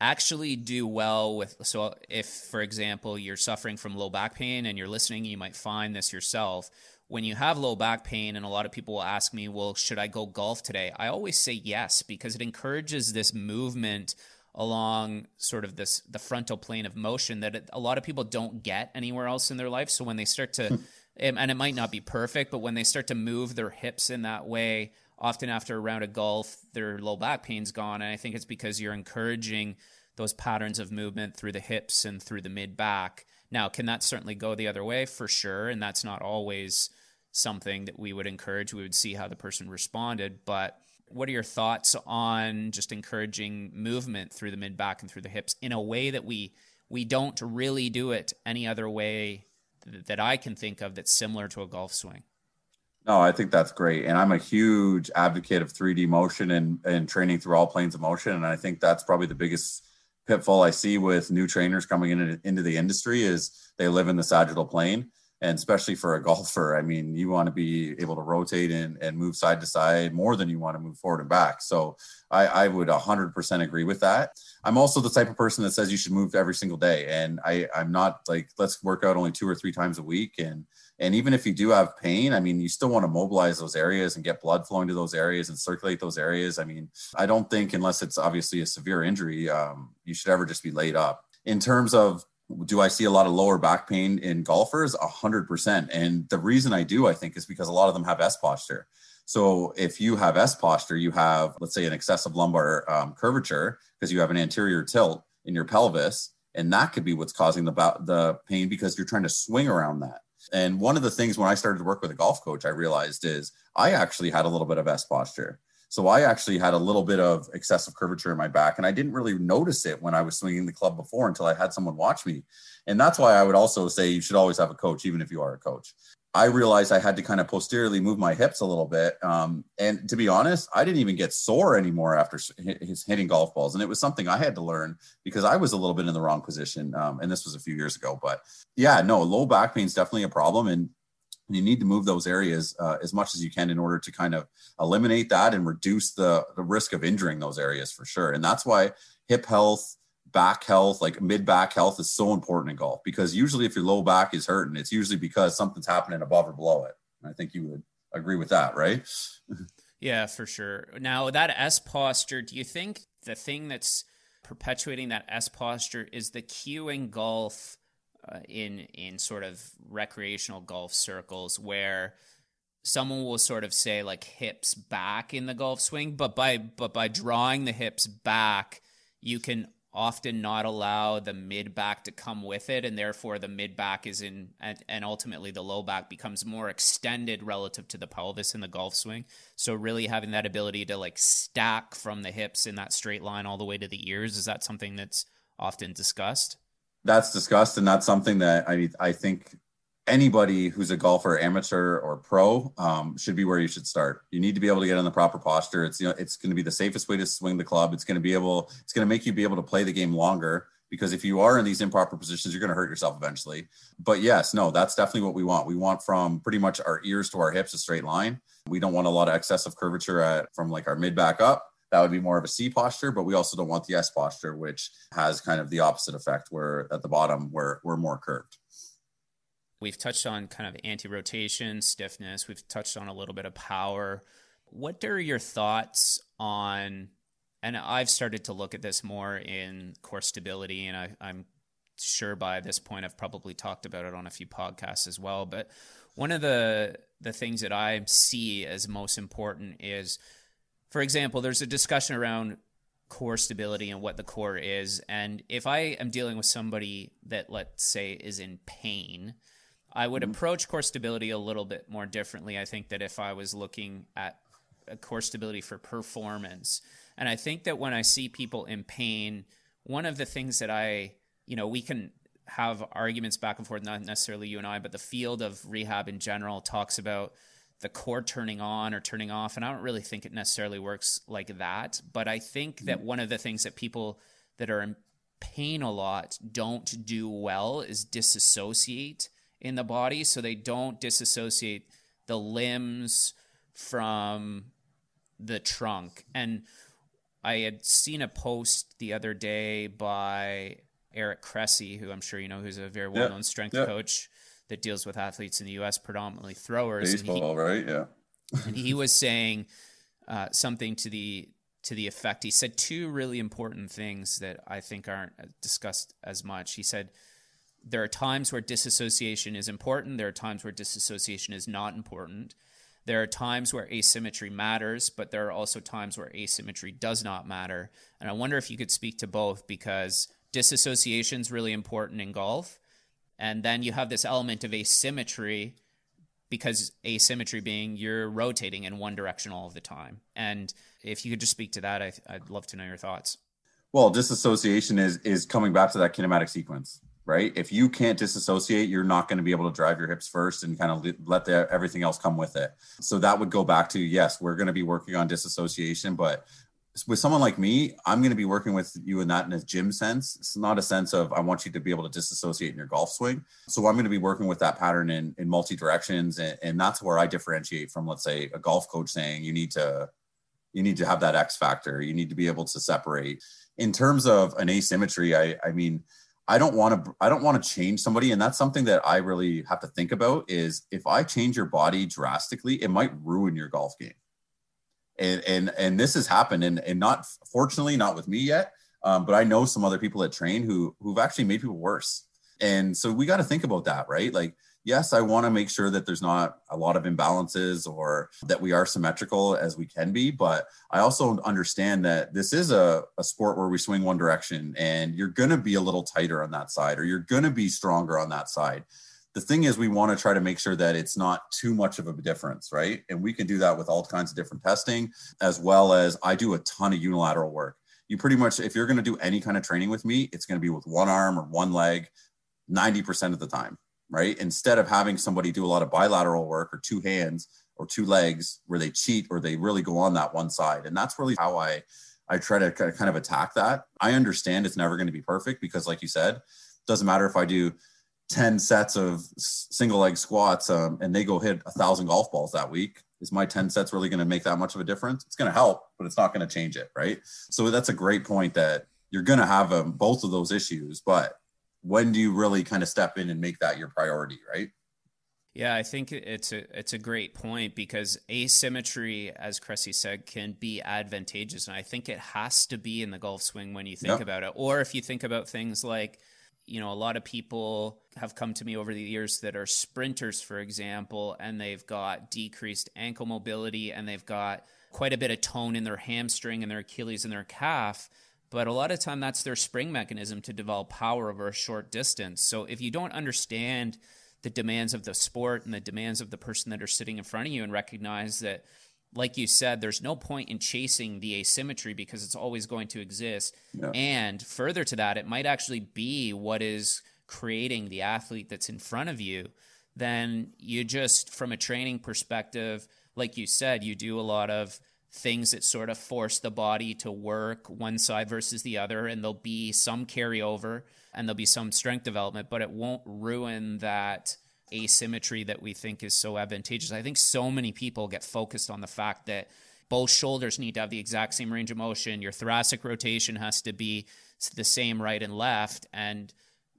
actually do well with so if for example you're suffering from low back pain and you're listening you might find this yourself when you have low back pain and a lot of people will ask me well should i go golf today i always say yes because it encourages this movement along sort of this the frontal plane of motion that a lot of people don't get anywhere else in their life so when they start to hmm. and it might not be perfect, but when they start to move their hips in that way, often after a round of golf, their low back pain's gone. And I think it's because you're encouraging those patterns of movement through the hips and through the mid back. Now, can that certainly go the other way? For sure. And that's not always something that we would encourage. We would see how the person responded. But what are your thoughts on just encouraging movement through the mid back and through the hips in a way that we we don't really do it any other way that I can think of that's similar to a golf swing. No, I think that's great. And I'm a huge advocate of 3D motion and, and training through all planes of motion. And I think that's probably the biggest pitfall I see with new trainers coming in, into the industry is they live in the sagittal plane. And especially for a golfer i mean you want to be able to rotate and, and move side to side more than you want to move forward and back. So I, I would 100% agree with that. I'm also the type of person that says you should move every single day. And I, i'm not like let's work out only two or three times a week and and even if you do have pain i mean you still want to mobilize those areas and get blood flowing to those areas and circulate those areas i mean i don't think unless it's obviously a severe injury um, you should ever just be laid up in terms of do I see a lot of lower back pain in golfers? A hundred percent. And the reason I do, I think, is because a lot of them have S posture. So if you have S posture, you have, let's say, an excessive lumbar um, curvature because you have an anterior tilt in your pelvis, and that could be what's causing the the pain because you're trying to swing around that. And one of the things when I started to work with a golf coach, I realized is I actually had a little bit of S posture. So I actually had a little bit of excessive curvature in my back, and I didn't really notice it when I was swinging the club before until I had someone watch me. And that's why I would also say you should always have a coach, even if you are a coach. I realized I had to kind of posteriorly move my hips a little bit. Um, and to be honest, I didn't even get sore anymore after his hitting golf balls. And it was something I had to learn because I was a little bit in the wrong position. Um, and this was a few years ago. But yeah, no, low back pain is definitely a problem. And you need to move those areas uh, as much as you can in order to kind of eliminate that and reduce the, the risk of injuring those areas for sure. And that's why hip health, back health, like mid back health is so important in golf because usually if your low back is hurting, it's usually because something's happening above or below it. I think you would agree with that, right? yeah, for sure. Now, that S posture, do you think the thing that's perpetuating that S posture is the cue in golf? uh, in in sort of recreational golf circles where someone will sort of say like hips back in the golf swing but by but by drawing the hips back you can often not allow the mid back to come with it and therefore the mid back is in and, and ultimately the low back becomes more extended relative to the pelvis in the golf swing. So really having that ability to like stack from the hips in that straight line all the way to the ears is that something that's often discussed? That's discussed, and that's something that I I think anybody who's a golfer, amateur or pro, um, should be where you should start. You need to be able to get in the proper posture. It's you know it's going to be the safest way to swing the club. It's going to be able it's going to make you be able to play the game longer because if you are in these improper positions, you're going to hurt yourself eventually. But yes, no, that's definitely what we want. We want from pretty much our ears to our hips a straight line. We don't want a lot of excessive curvature at from like our mid back up that would be more of a C posture, but we also don't want the S posture, which has kind of the opposite effect where at the bottom we're, we're more curved. We've touched on kind of anti rotation, stiffness. We've touched on a little bit of power. What are your thoughts on? And I've started to look at this more in core stability, and I, I'm sure by this point I've probably talked about it on a few podcasts as well. But one of the the things that I see as most important is for example, there's a discussion around core stability and what the core is. And if I am dealing with somebody that, let's say, is in pain, I would mm-hmm. approach core stability a little bit more differently. I think that if I was looking at core stability for performance, and I think that when I see people in pain, one of the things that I, you know, we can have arguments back and forth, not necessarily you and I, but the field of rehab in general talks about the core turning on or turning off. And I don't really think it necessarily works like that. But I think that mm-hmm. one of the things that people that are in pain a lot don't do well is disassociate in the body. So they don't disassociate the limbs from the trunk. And I had seen a post the other day by Eric Cressey, who I'm sure you know, who's a very well known yeah. strength yeah. coach that deals with athletes in the U.S., predominantly throwers. Baseball, he, right? Yeah. and he was saying uh, something to the to the effect. He said two really important things that I think aren't discussed as much. He said there are times where disassociation is important. There are times where disassociation is not important. There are times where asymmetry matters, but there are also times where asymmetry does not matter. And I wonder if you could speak to both because disassociation is really important in golf. And then you have this element of asymmetry because asymmetry being you're rotating in one direction all of the time. And if you could just speak to that, I, would love to know your thoughts. Well, disassociation is is coming back to that kinematic sequence, right? If you can't disassociate, you're not going to be able to drive your hips first and kind of let the, everything else come with it. So that would go back to yes, we're going to be working on disassociation, but with someone like me, I'm going to be working with you in that in a gym sense. It's not a sense of I want you to be able to disassociate in your golf swing. So I'm going to be working with that pattern in in multi directions, and, and that's where I differentiate from, let's say, a golf coach saying you need to you need to have that X factor. You need to be able to separate. In terms of an asymmetry, I I mean. I don't want to I don't want to change somebody and that's something that I really have to think about is if I change your body drastically it might ruin your golf game. And and and this has happened and and not fortunately not with me yet um, but i know some other people that train who who've actually made people worse. And so we got to think about that right? Like yes i want to make sure that there's not a lot of imbalances or that we are symmetrical as we can be but i also understand that this is a, a sport where we swing one direction and you're going to be a little tighter on that side or you're going to be stronger on that side. The thing is we want to try to make sure that it's not too much of a difference right? And we can do that with all kinds of different testing as well as i do a ton of unilateral work. You pretty much if you're going to do any kind of training with me it's going to be with one arm or one leg 90% of the time right? Instead of having somebody do a lot of bilateral work or two hands or two legs where they cheat or they really go on that one side. And that's really how i i try to kind of attack that. I understand it's never going to be perfect because like you said doesn't matter if i do 10 sets of single leg squats um, and they go hit a thousand golf balls that week is my 10 sets really going to make that much of a difference? It's going to help but it's not going to change it right? So that's a great point that you're going to have um, both of those issues but when do you really kind of step in and make that your priority right yeah, I think it's a it's a great point because asymmetry, as Cressey said, can be advantageous, and I think it has to be in the golf swing when you think about it. Or if you think about things like you know, a lot of people have come to me over the years that are sprinters, for example, and they've got decreased ankle mobility and they've got quite a bit of tone in their hamstring and their Achilles and their calf. But a lot of time that's their spring mechanism to develop power over a short distance. So if you don't understand the demands of the sport and the demands of the person that are sitting in front of you and recognize that, like you said, there's no point in chasing the asymmetry because it's always going to exist. Yeah. And further to that, it might actually be what is creating the athlete that's in front of you. Then you just, from a training perspective, like you said, you do a lot of things that sort of force the body to work one side versus the other, and there'll be some carryover and there'll be some strength development, but it won't ruin that asymmetry that we think is so advantageous. I think so many people get focused on the fact that both shoulders need to have the exact same range of motion. Your thoracic rotation has to be the same right and left. And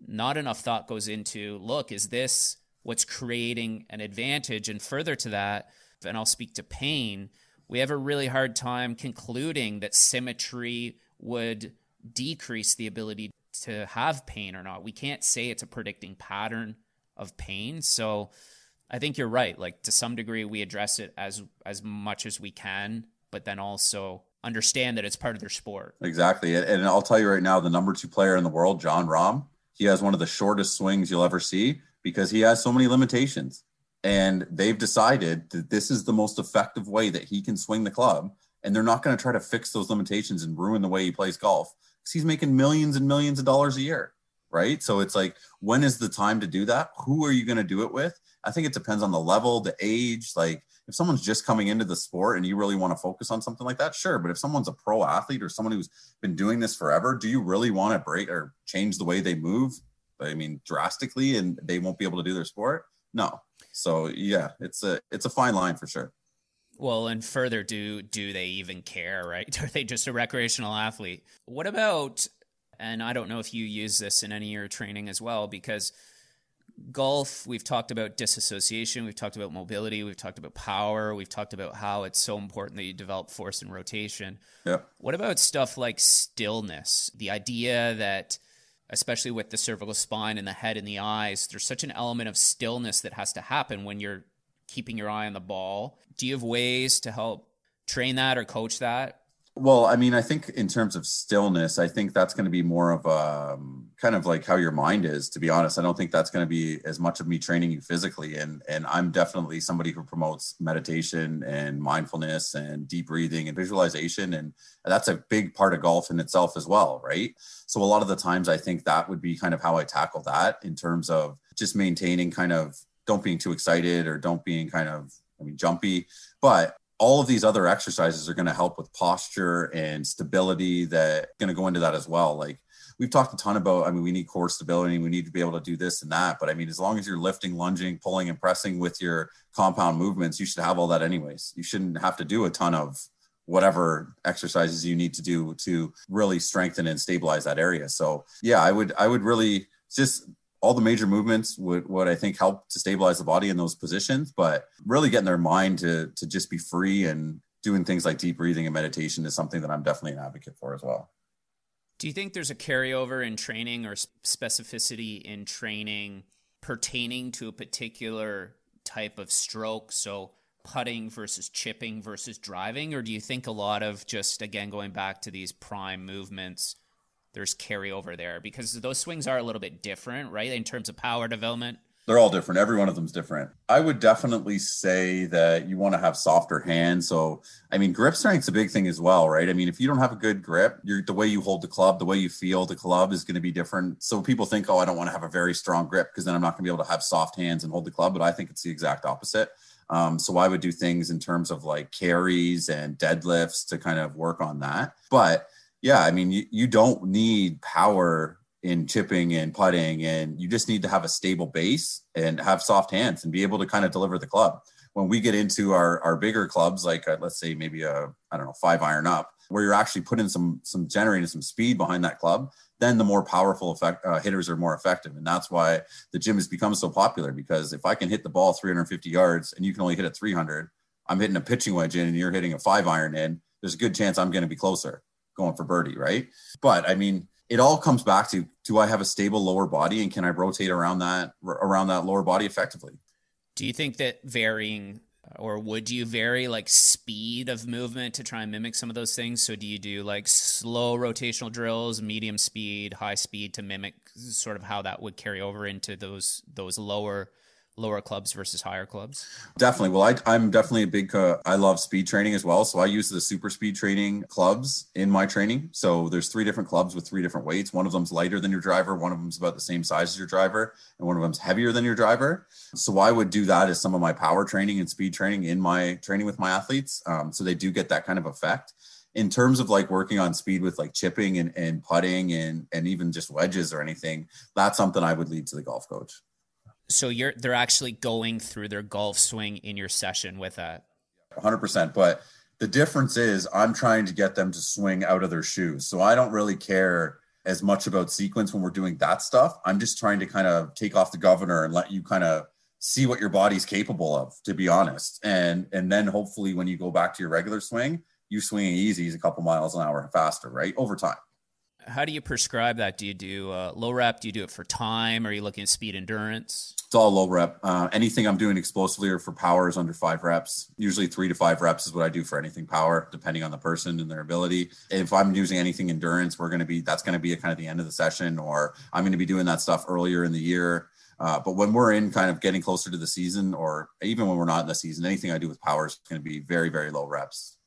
not enough thought goes into look, is this what's creating an advantage? And further to that, and I'll speak to pain, we have a really hard time concluding that symmetry would decrease the ability to have pain or not. We can't say it's a predicting pattern of pain. So I think you're right. Like to some degree, we address it as as much as we can, but then also understand that it's part of their sport. Exactly. And I'll tell you right now, the number two player in the world, Jon Rahm, he has one of the shortest swings you'll ever see because he has so many limitations. And they've decided that this is the most effective way that he can swing the club. And they're not going to try to fix those limitations and ruin the way he plays golf because he's making millions and millions of dollars a year. Right. So it's like, when is the time to do that? Who are you going to do it with? I think it depends on the level, the age. Like, if someone's just coming into the sport and you really want to focus on something like that, sure. But if someone's a pro athlete or someone who's been doing this forever, do you really want to break or change the way they move? I mean, drastically, and they won't be able to do their sport? No. So yeah, it's a it's a fine line for sure. Well, and further, do do they even care? Right? Are they just a recreational athlete? What about? And I don't know if you use this in any of your training as well, because golf, we've talked about disassociation, we've talked about mobility, we've talked about power, we've talked about how it's so important that you develop force and rotation. Yeah. What about stuff like stillness? The idea that especially with the cervical spine and the head and the eyes, there's such an element of stillness that has to happen when you're keeping your eye on the ball. Do you have ways to help train that or coach that? Well, I mean, I think in terms of stillness, I think that's going to be more of a um, kind of like how your mind is. To be honest, I don't think that's going to be as much of me training you physically. And and I'm definitely somebody who promotes meditation and mindfulness and deep breathing and visualization, and that's a big part of golf in itself as well, right? So a lot of the times, I think that would be kind of how I tackle that in terms of just maintaining kind of don't being too excited or don't being kind of I mean jumpy, but all of these other exercises are going to help with posture and stability that going to go into that as well. Like we've talked a ton about i mean we need core stability we need to be able to do this and that but i mean as long as you're lifting lunging pulling and pressing with your compound movements you should have all that anyways. You shouldn't have to do a ton of whatever exercises you need to do to really strengthen and stabilize that area. So yeah i would i would really just all the major movements would, would I think help to stabilize the body in those positions, but really getting their mind to to just be free and doing things like deep breathing and meditation is something that I'm definitely an advocate for as well. Do you think there's a carryover in training or specificity in training pertaining to a particular type of stroke? So putting versus chipping versus driving, or do you think a lot of just again going back to these prime movements? There's carryover there because those swings are a little bit different, right? In terms of power development. They're all different. Every one of them's different. I would definitely say that you want to have softer hands. So, I mean, grip strength's a big thing as well, right? I mean, if you don't have a good grip, the way you hold the club, the way you feel the club is going to be different. So people think, oh, I don't want to have a very strong grip because then I'm not going to be able to have soft hands and hold the club. But I think it's the exact opposite. Um, so I would do things in terms of like carries and deadlifts to kind of work on that. But yeah, I mean, you, you don't need power in chipping and putting, and you just need to have a stable base and have soft hands and be able to kind of deliver the club. When we get into our, our bigger clubs, like uh, let's say maybe a I don't know five iron up, where you're actually putting some some generating some speed behind that club, then the more powerful effect, uh, hitters are more effective, and that's why the gym has become so popular. Because if I can hit the ball 350 yards and you can only hit it 300, I'm hitting a pitching wedge in, and you're hitting a five iron in. There's a good chance I'm going to be closer going for birdie, right? But I mean, it all comes back to do I have a stable lower body and can I rotate around that around that lower body effectively? Do you think that varying or would you vary like speed of movement to try and mimic some of those things? So do you do like slow rotational drills, medium speed, high speed to mimic sort of how that would carry over into those those lower lower clubs versus higher clubs? Definitely. Well, I, am definitely a big, uh, I love speed training as well. So I use the super speed training clubs in my training. So there's three different clubs with three different weights. One of them's lighter than your driver. One of them's about the same size as your driver. And one of them's heavier than your driver. So I would do that as some of my power training and speed training in my training with my athletes. Um, so they do get that kind of effect in terms of like working on speed with like chipping and, and putting and, and even just wedges or anything, that's something I would lead to the golf coach so you're they're actually going through their golf swing in your session with a 100% but the difference is i'm trying to get them to swing out of their shoes. So i don't really care as much about sequence when we're doing that stuff. I'm just trying to kind of take off the governor and let you kind of see what your body's capable of to be honest. And and then hopefully when you go back to your regular swing you swinging easy is a couple miles an hour faster right? Over time how do you prescribe that? Do you do uh, low rep? Do you do it for time? Are you looking at speed endurance? It's all low rep. Uh, anything I'm doing explosively or for power is under five reps. Usually three to five reps is what I do for anything power, depending on the person and their ability. If I'm using anything endurance, we're going to be that's going to be at kind of the end of the session, or I'm going to be doing that stuff earlier in the year. Uh, but when we're in kind of getting closer to the season, or even when we're not in the season, anything I do with power is going to be very, very low reps.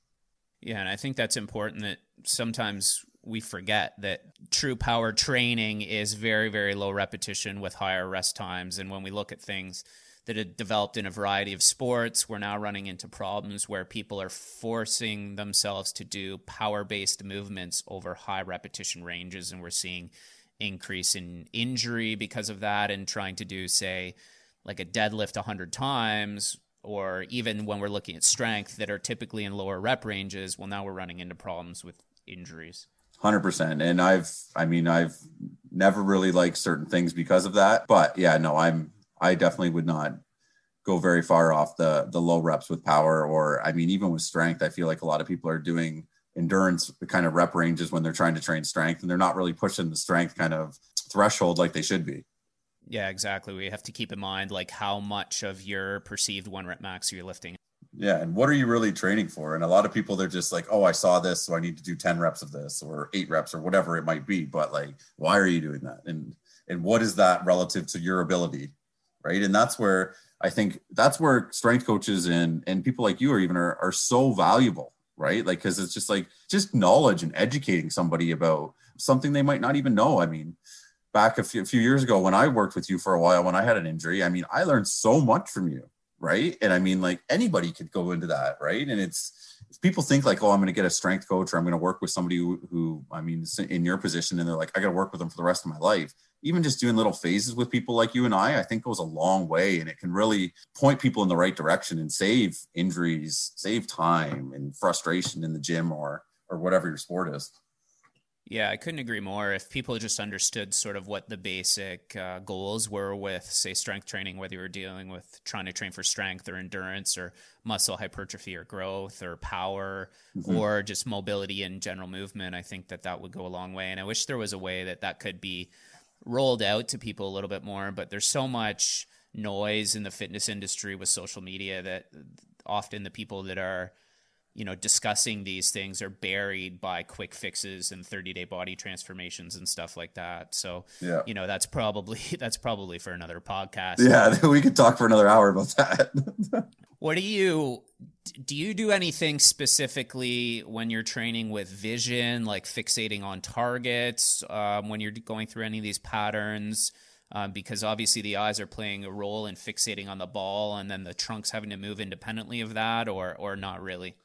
Yeah, and I think that's important that sometimes we forget that true power training is very, very low repetition with higher rest times. And when we look at things that have developed in a variety of sports, we're now running into problems where people are forcing themselves to do power based movements over high repetition ranges. And we're seeing increase in injury because of that and trying to do, say, like a deadlift 100 times or even when we're looking at strength that are typically in lower rep ranges, well, now we're running into problems with injuries. Hundred percent. And I've, I mean, I've never really liked certain things because of that. But yeah, no, I'm, I definitely would not go very far off the the low reps with power. Or I mean, even with strength, I feel like a lot of people are doing endurance kind of rep ranges when they're trying to train strength, and they're not really pushing the strength kind of threshold like they should be. Yeah, exactly. We have to keep in mind like how much of your perceived one rep max you're lifting yeah. And what are you really training for? And a lot of people, they're just like, oh, I saw this, so I need to do 10 reps of this or eight reps or whatever it might be. But like, why are you doing that? And and what is that relative to your ability? Right. And that's where I think that's where strength coaches and and people like you are even are, are so valuable, right? Like, because it's just like just knowledge and educating somebody about something they might not even know. I mean, back a few, a few years ago when I worked with you for a while when I had an injury, I mean, I learned so much from you right? And I mean, like anybody could go into that, right? And it's if people think like, oh, I'm going to get a strength coach or I'm going to work with somebody who, who, I mean, in your position, and they're like, I got to work with them for the rest of my life. Even just doing little phases with people like you and I, I think goes a long way, and it can really point people in the right direction and save injuries, save time and frustration in the gym or or whatever your sport is. Yeah, I couldn't agree more. If people just understood sort of what the basic uh, goals were with, say, strength training, whether you were dealing with trying to train for strength or endurance or muscle hypertrophy or growth or power mm-hmm. or just mobility and general movement, I think that that would go a long way. And I wish there was a way that that could be rolled out to people a little bit more. But there's so much noise in the fitness industry with social media that often the people that are you know discussing these things are buried by quick fixes and 30 day body transformations and stuff like that. So yeah. you know that's probably that's probably for another podcast. Yeah we could talk for another hour about that. What do you do you do anything specifically when you're training with vision like fixating on targets um, when you're going through any of these patterns? Um, because obviously the eyes are playing a role in fixating on the ball and then the trunk's having to move independently of that or or not really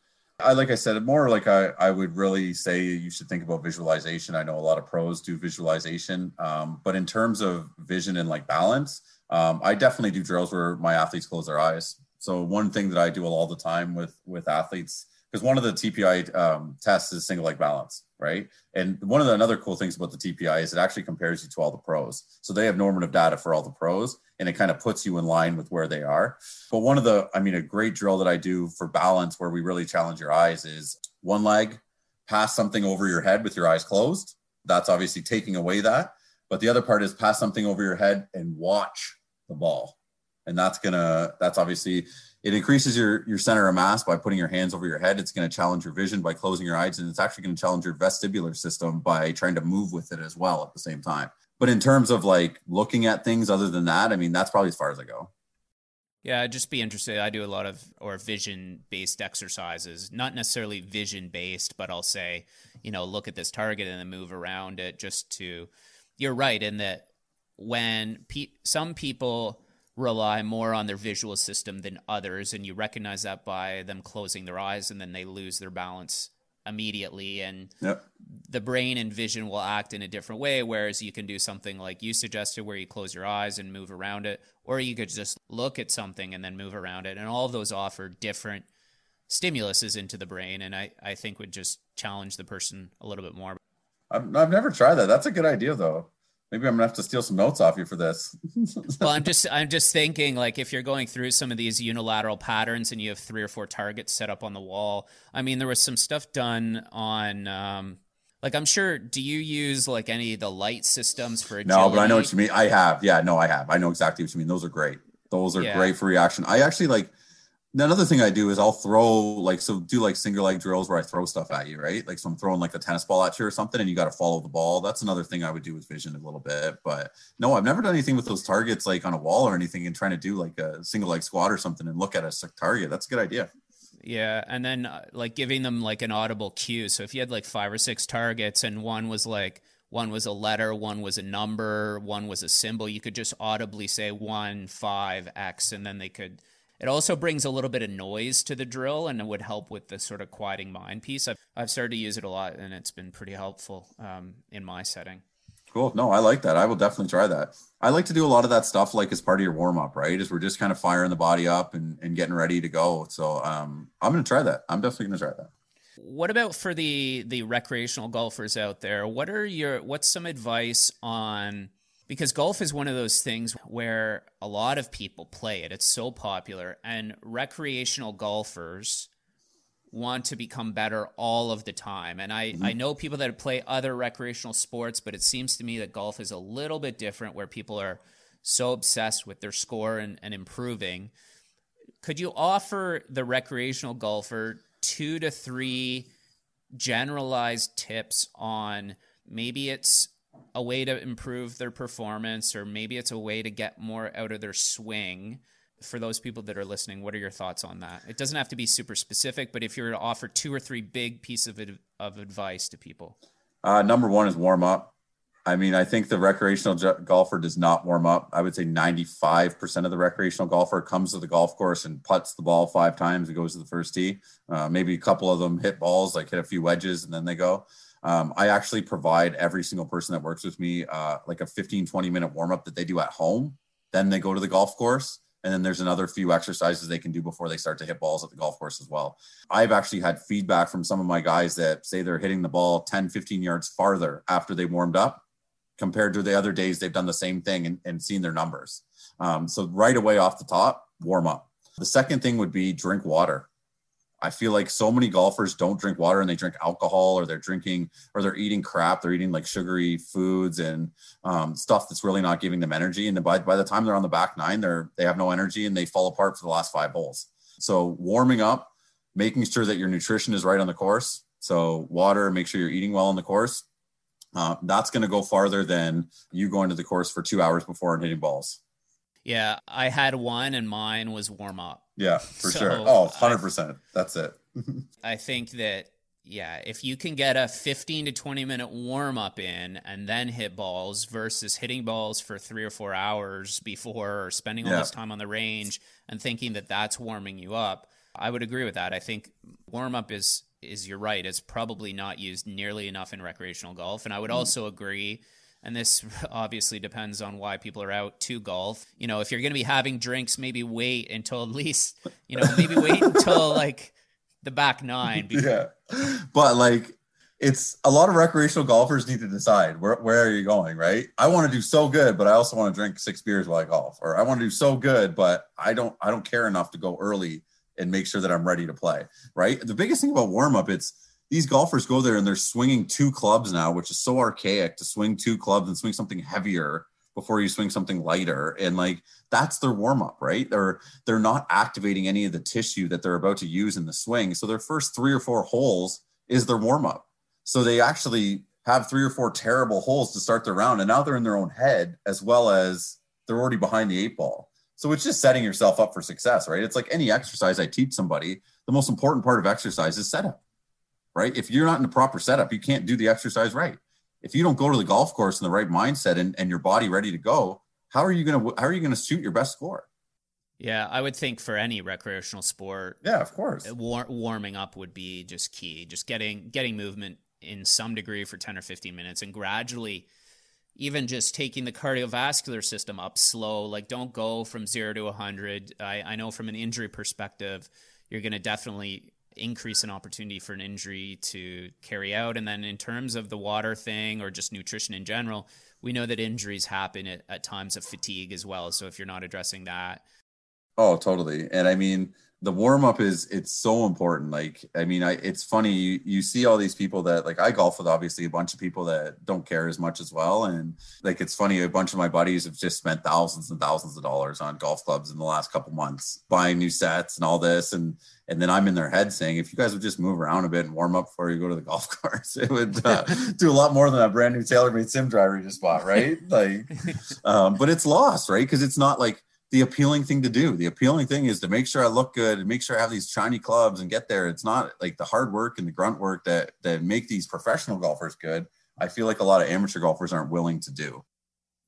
I like I said, more like I, I would really say you should think about visualization. I know a lot of pros do visualization, um, but in terms of vision and like balance, um, I definitely do drills where my athletes close their eyes. So one thing that I do all the time with with athletes because one of the TPI um, tests is single leg balance, right? And one of the another cool things about the TPI is it actually compares you to all the pros. So they have normative data for all the pros, and it kind of puts you in line with where they are. But one of the, I mean, a great drill that I do for balance where we really challenge your eyes is one leg, pass something over your head with your eyes closed. That's obviously taking away that. But the other part is pass something over your head and watch the ball. And that's gonna, that's obviously it increases your your center of mass by putting your hands over your head. It's going to challenge your vision by closing your eyes and it's actually going to challenge your vestibular system by trying to move with it as well at the same time. But in terms of like looking at things other than that i mean that's probably as far as i go. Yeah I'd just be interested. I do a lot of or vision based exercises not necessarily vision based but i'll say you know look at this target and then move around it just to you're right in that when pe- some people rely more on their visual system than others and you recognize that by them closing their eyes and then they lose their balance immediately. And yep. the brain and vision will act in a different way whereas you can do something like you suggested where you close your eyes and move around it or you could just look at something and then move around it. And all of those offer different stimuluses into the brain and I, I think would just challenge the person a little bit more. I've, I've never tried that. That's a good idea though Maybe I'm gonna have to steal some notes off you for this. well, I'm just I'm just thinking like if you're going through some of these unilateral patterns and you have three or four targets set up on the wall. I mean, there was some stuff done on um, Like I'm sure, do you use like any of the light systems for agility? No, but I know what you mean. I have. Yeah, no, I have. I know exactly what you mean. Those are great. Those are yeah. great for reaction. I actually like another thing I do is I'll throw like so do like single leg drills where I throw stuff at you, right? Like so I'm throwing like a tennis ball at you or something, and you got to follow the ball. That's another thing I would do with vision a little bit. But no, I've never done anything with those targets like on a wall or anything, and trying to do like a single leg squat or something and look at a target. That's a good idea. Yeah, and then uh, like giving them like an audible cue. So if you had like five or six targets and one was like one was a letter, one was a number, one was a symbol, you could just audibly say one, five, X, and then they could. It also brings a little bit of noise to the drill and it would help with the sort of quieting mind piece. I've, I've started to use it a lot and it's been pretty helpful um, in my setting. Cool. No, I like that. I will definitely try that. I like to do a lot of that stuff like as part of your warm up, right? As we're just kind of firing the body up and, and getting ready to go. So um, I'm going to try that. I'm definitely going to try that. What about for the the recreational golfers out there? What are your what's some advice on because golf is one of those things where a lot of people play it. It's so popular and recreational golfers want to become better all of the time. And I, mm-hmm. I know people that play other recreational sports, but it seems to me that golf is a little bit different where people are so obsessed with their score and, and improving. Could you offer the recreational golfer two to three generalized tips on maybe it's a way to improve their performance or maybe it's a way to get more out of their swing for those people that are listening, what are your thoughts on that? It doesn't have to be super specific, but if you were to offer two or three big pieces of, of advice to people. Uh, number one is warm up. I mean, I think the recreational golfer does not warm up. I would say 95% of the recreational golfer comes to the golf course and puts the ball five times and goes to the first tee. Uh, maybe a couple of them hit balls, like hit a few wedges, and then they go. Um, I actually provide every single person that works with me uh, like a 15, 20 minute warm up that they do at home. Then they go to the golf course and then there's another few exercises they can do before they start to hit balls at the golf course as well. I've actually had feedback from some of my guys that say they're hitting the ball 10, 15 yards farther after they warmed up compared to the other days they've done the same thing and, and seen their numbers. Um, so right away off the top, warm up. The second thing would be drink water. I feel like so many golfers don't drink water and they drink alcohol or they're drinking or they're eating crap. They're eating like sugary foods and um, stuff that's really not giving them energy. And by, by the time they're on the back nine, they're they have no energy and they fall apart for the last five holes. So warming up, making sure that your nutrition is right on the course. So water, make sure you're eating well on the course. Uh, that's going to go farther than you going to the course for two hours before and hitting balls. Yeah, I had one and mine was warm up. Yeah, for so sure. Oh, 100%. I, That's it. I think that yeah, if you can get a 15 to 20 minute warm up in and then hit balls versus hitting balls for 3 or 4 hours before or spending all yeah. this time on the range and thinking that that's warming you up, I would agree with that. I think warm up is is you're right, it's probably not used nearly enough in recreational golf and I would mm. also agree and this obviously depends on why people are out to golf. You know, if you're going to be having drinks, maybe wait until at least, you know, maybe wait until like the back nine. Before- yeah. But like, it's a lot of recreational golfers need to decide where, where are you going, right? I want to do so good, but I also want to drink six beers while I golf, or I want to do so good, but I don't, I don't care enough to go early and make sure that I'm ready to play, right? The biggest thing about warm up, it's, these golfers go there and they're swinging two clubs now, which is so archaic to swing two clubs and swing something heavier before you swing something lighter. And like that's their warm up, right? They're they're not activating any of the tissue that they're about to use in the swing. So their first three or four holes is their warm up. So they actually have three or four terrible holes to start their round, and now they're in their own head as well as they're already behind the eight ball. So it's just setting yourself up for success, right? It's like any exercise I teach somebody. The most important part of exercise is setup right? If you're not in the proper setup, you can't do the exercise right. If you don't go to the golf course in the right mindset and, and your body ready to go, how are you gonna how are you gonna shoot your best score? Yeah, I would think for any recreational sport, yeah, of course, war- warming up would be just key. Just getting getting movement in some degree for ten or fifteen minutes, and gradually, even just taking the cardiovascular system up slow. Like, don't go from zero to a hundred. I, I know from an injury perspective, you're going to definitely increase an opportunity for an injury to carry out. And then in terms of the water thing or just nutrition in general, we know that injuries happen at, at times of fatigue as well. So if you're not addressing that. Oh, totally. And I mean, the warm up is it's so important. Like, I mean, I it's funny you, you see all these people that like I golf with obviously a bunch of people that don't care as much as well, and like it's funny a bunch of my buddies have just spent thousands and thousands of dollars on golf clubs in the last couple months buying new sets and all this, and and then I'm in their head saying if you guys would just move around a bit and warm up before you go to the golf course, it would uh, do a lot more than a brand new TaylorMade sim driver you just bought, right? Like, um, but it's lost, right? Because it's not like the appealing thing to do. The appealing thing is to make sure I look good and make sure I have these shiny clubs and get there. It's not like the hard work and the grunt work that that make these professional golfers good. I feel like a lot of amateur golfers aren't willing to do.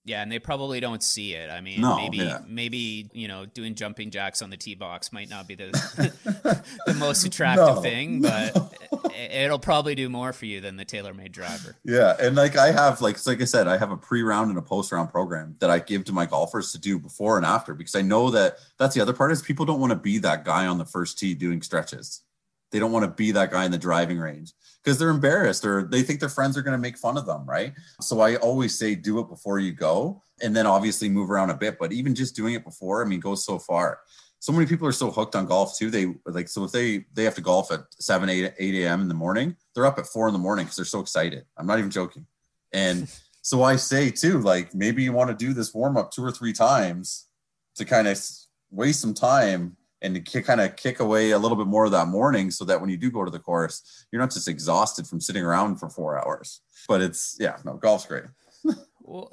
Yeah, and they probably don't see it. I mean, no, maybe yeah. maybe you know doing jumping jacks on the tee box might not be the the most attractive no, thing, but no. It'll probably do more for you than the TaylorMade driver. Yeah, and like I have like like I said, I have a pre-round and a post-round program that I give to my golfers to do before and after because I know that that's the other part is people don't want to be that guy on the first tee doing stretches. They don't want to be that guy in the driving range because they're embarrassed or they think their friends are going to make fun of them, right? So I always say do it before you go and then obviously move around a bit. But even just doing it before, I mean, goes so far. So many people are so hooked on golf too. They like so if they they have to golf at 7, 8, 8 a.m. in the morning, they're up at four in the morning because they're so excited. I'm not even joking. And so I say too, like maybe you want to do this warm up two or three times to kind of waste some time and to kick, kind of kick away a little bit more of that morning so that when you do go to the course, you're not just exhausted from sitting around for four hours. But it's, yeah, no, golf's great. well,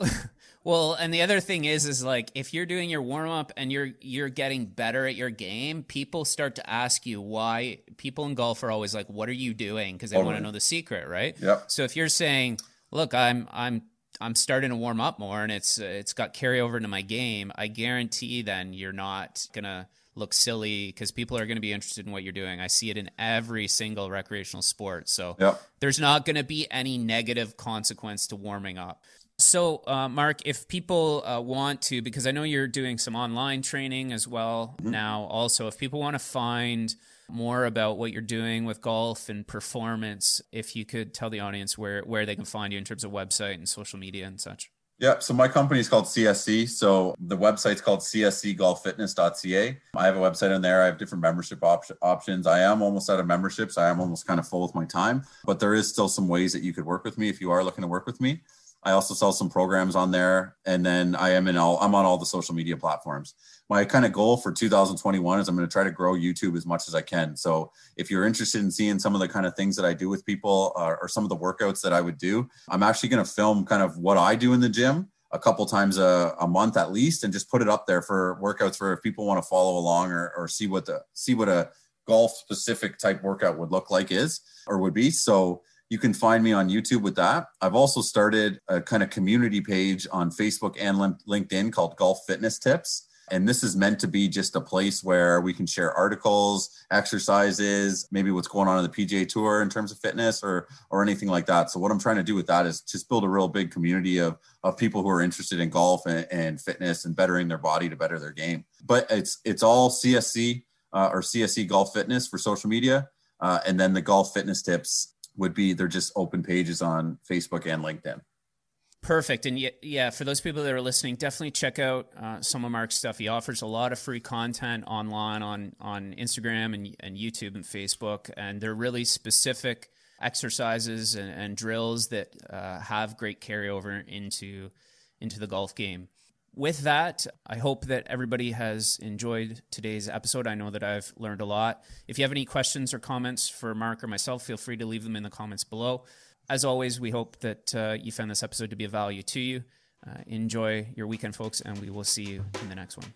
well, and the other thing is, is like if you're doing your warm up and you're you're getting better at your game, people start to ask you why. People in golf are always like, "What are you doing?" Because they totally. want to know the secret, right? Yeah. So if you're saying, "Look, I'm I'm I'm starting to warm up more, and it's it's got carryover into my game," I guarantee then you're not gonna look silly because people are going to be interested in what you're doing. I see it in every single recreational sport. So yep. there's not going to be any negative consequence to warming up. So, uh, Mark, if people uh, want to, because I know you're doing some online training as well mm-hmm. now, also, if people want to find more about what you're doing with golf and performance, if you could tell the audience where, where they can find you in terms of website and social media and such. Yeah, so my company is called CSC. So the website's called cscgolffitness.ca. I have a website in there. I have different membership op- options. I am almost out of memberships. I am almost kind of full with my time, but there is still some ways that you could work with me if you are looking to work with me. I also sell some programs on there, and then I am in all. I'm on all the social media platforms. My kind of goal for 2021 is I'm going to try to grow YouTube as much as I can. So if you're interested in seeing some of the kind of things that I do with people, uh, or some of the workouts that I would do, I'm actually going to film kind of what I do in the gym a couple times a, a month at least, and just put it up there for workouts for if people want to follow along or, or see what the see what a golf specific type workout would look like is or would be. So you can find me on YouTube with that. I've also started a kind of community page on Facebook and LinkedIn called Golf Fitness Tips. And this is meant to be just a place where we can share articles, exercises, maybe what's going on in the PGA Tour in terms of fitness or or anything like that. So what I'm trying to do with that is just build a real big community of of people who are interested in golf and, and fitness and bettering their body to better their game. But it's it's all CSC uh, or CSC Golf Fitness for social media, uh, and then the golf fitness tips would be they're just open pages on Facebook and LinkedIn. Perfect. And yeah, yeah, for those people that are listening, definitely check out uh, some of Mark's stuff. He offers a lot of free content online on on Instagram and, and YouTube and Facebook, and they're really specific exercises and, and drills that uh, have great carryover into into the golf game with that, I hope that everybody has enjoyed today's episode. I know that I've learned a lot. If you have any questions or comments for Mark or myself, feel free to leave them in the comments below. As always, we hope that uh, you found this episode to be of value to you. Uh, enjoy your weekend, folks, and we will see you in the next one.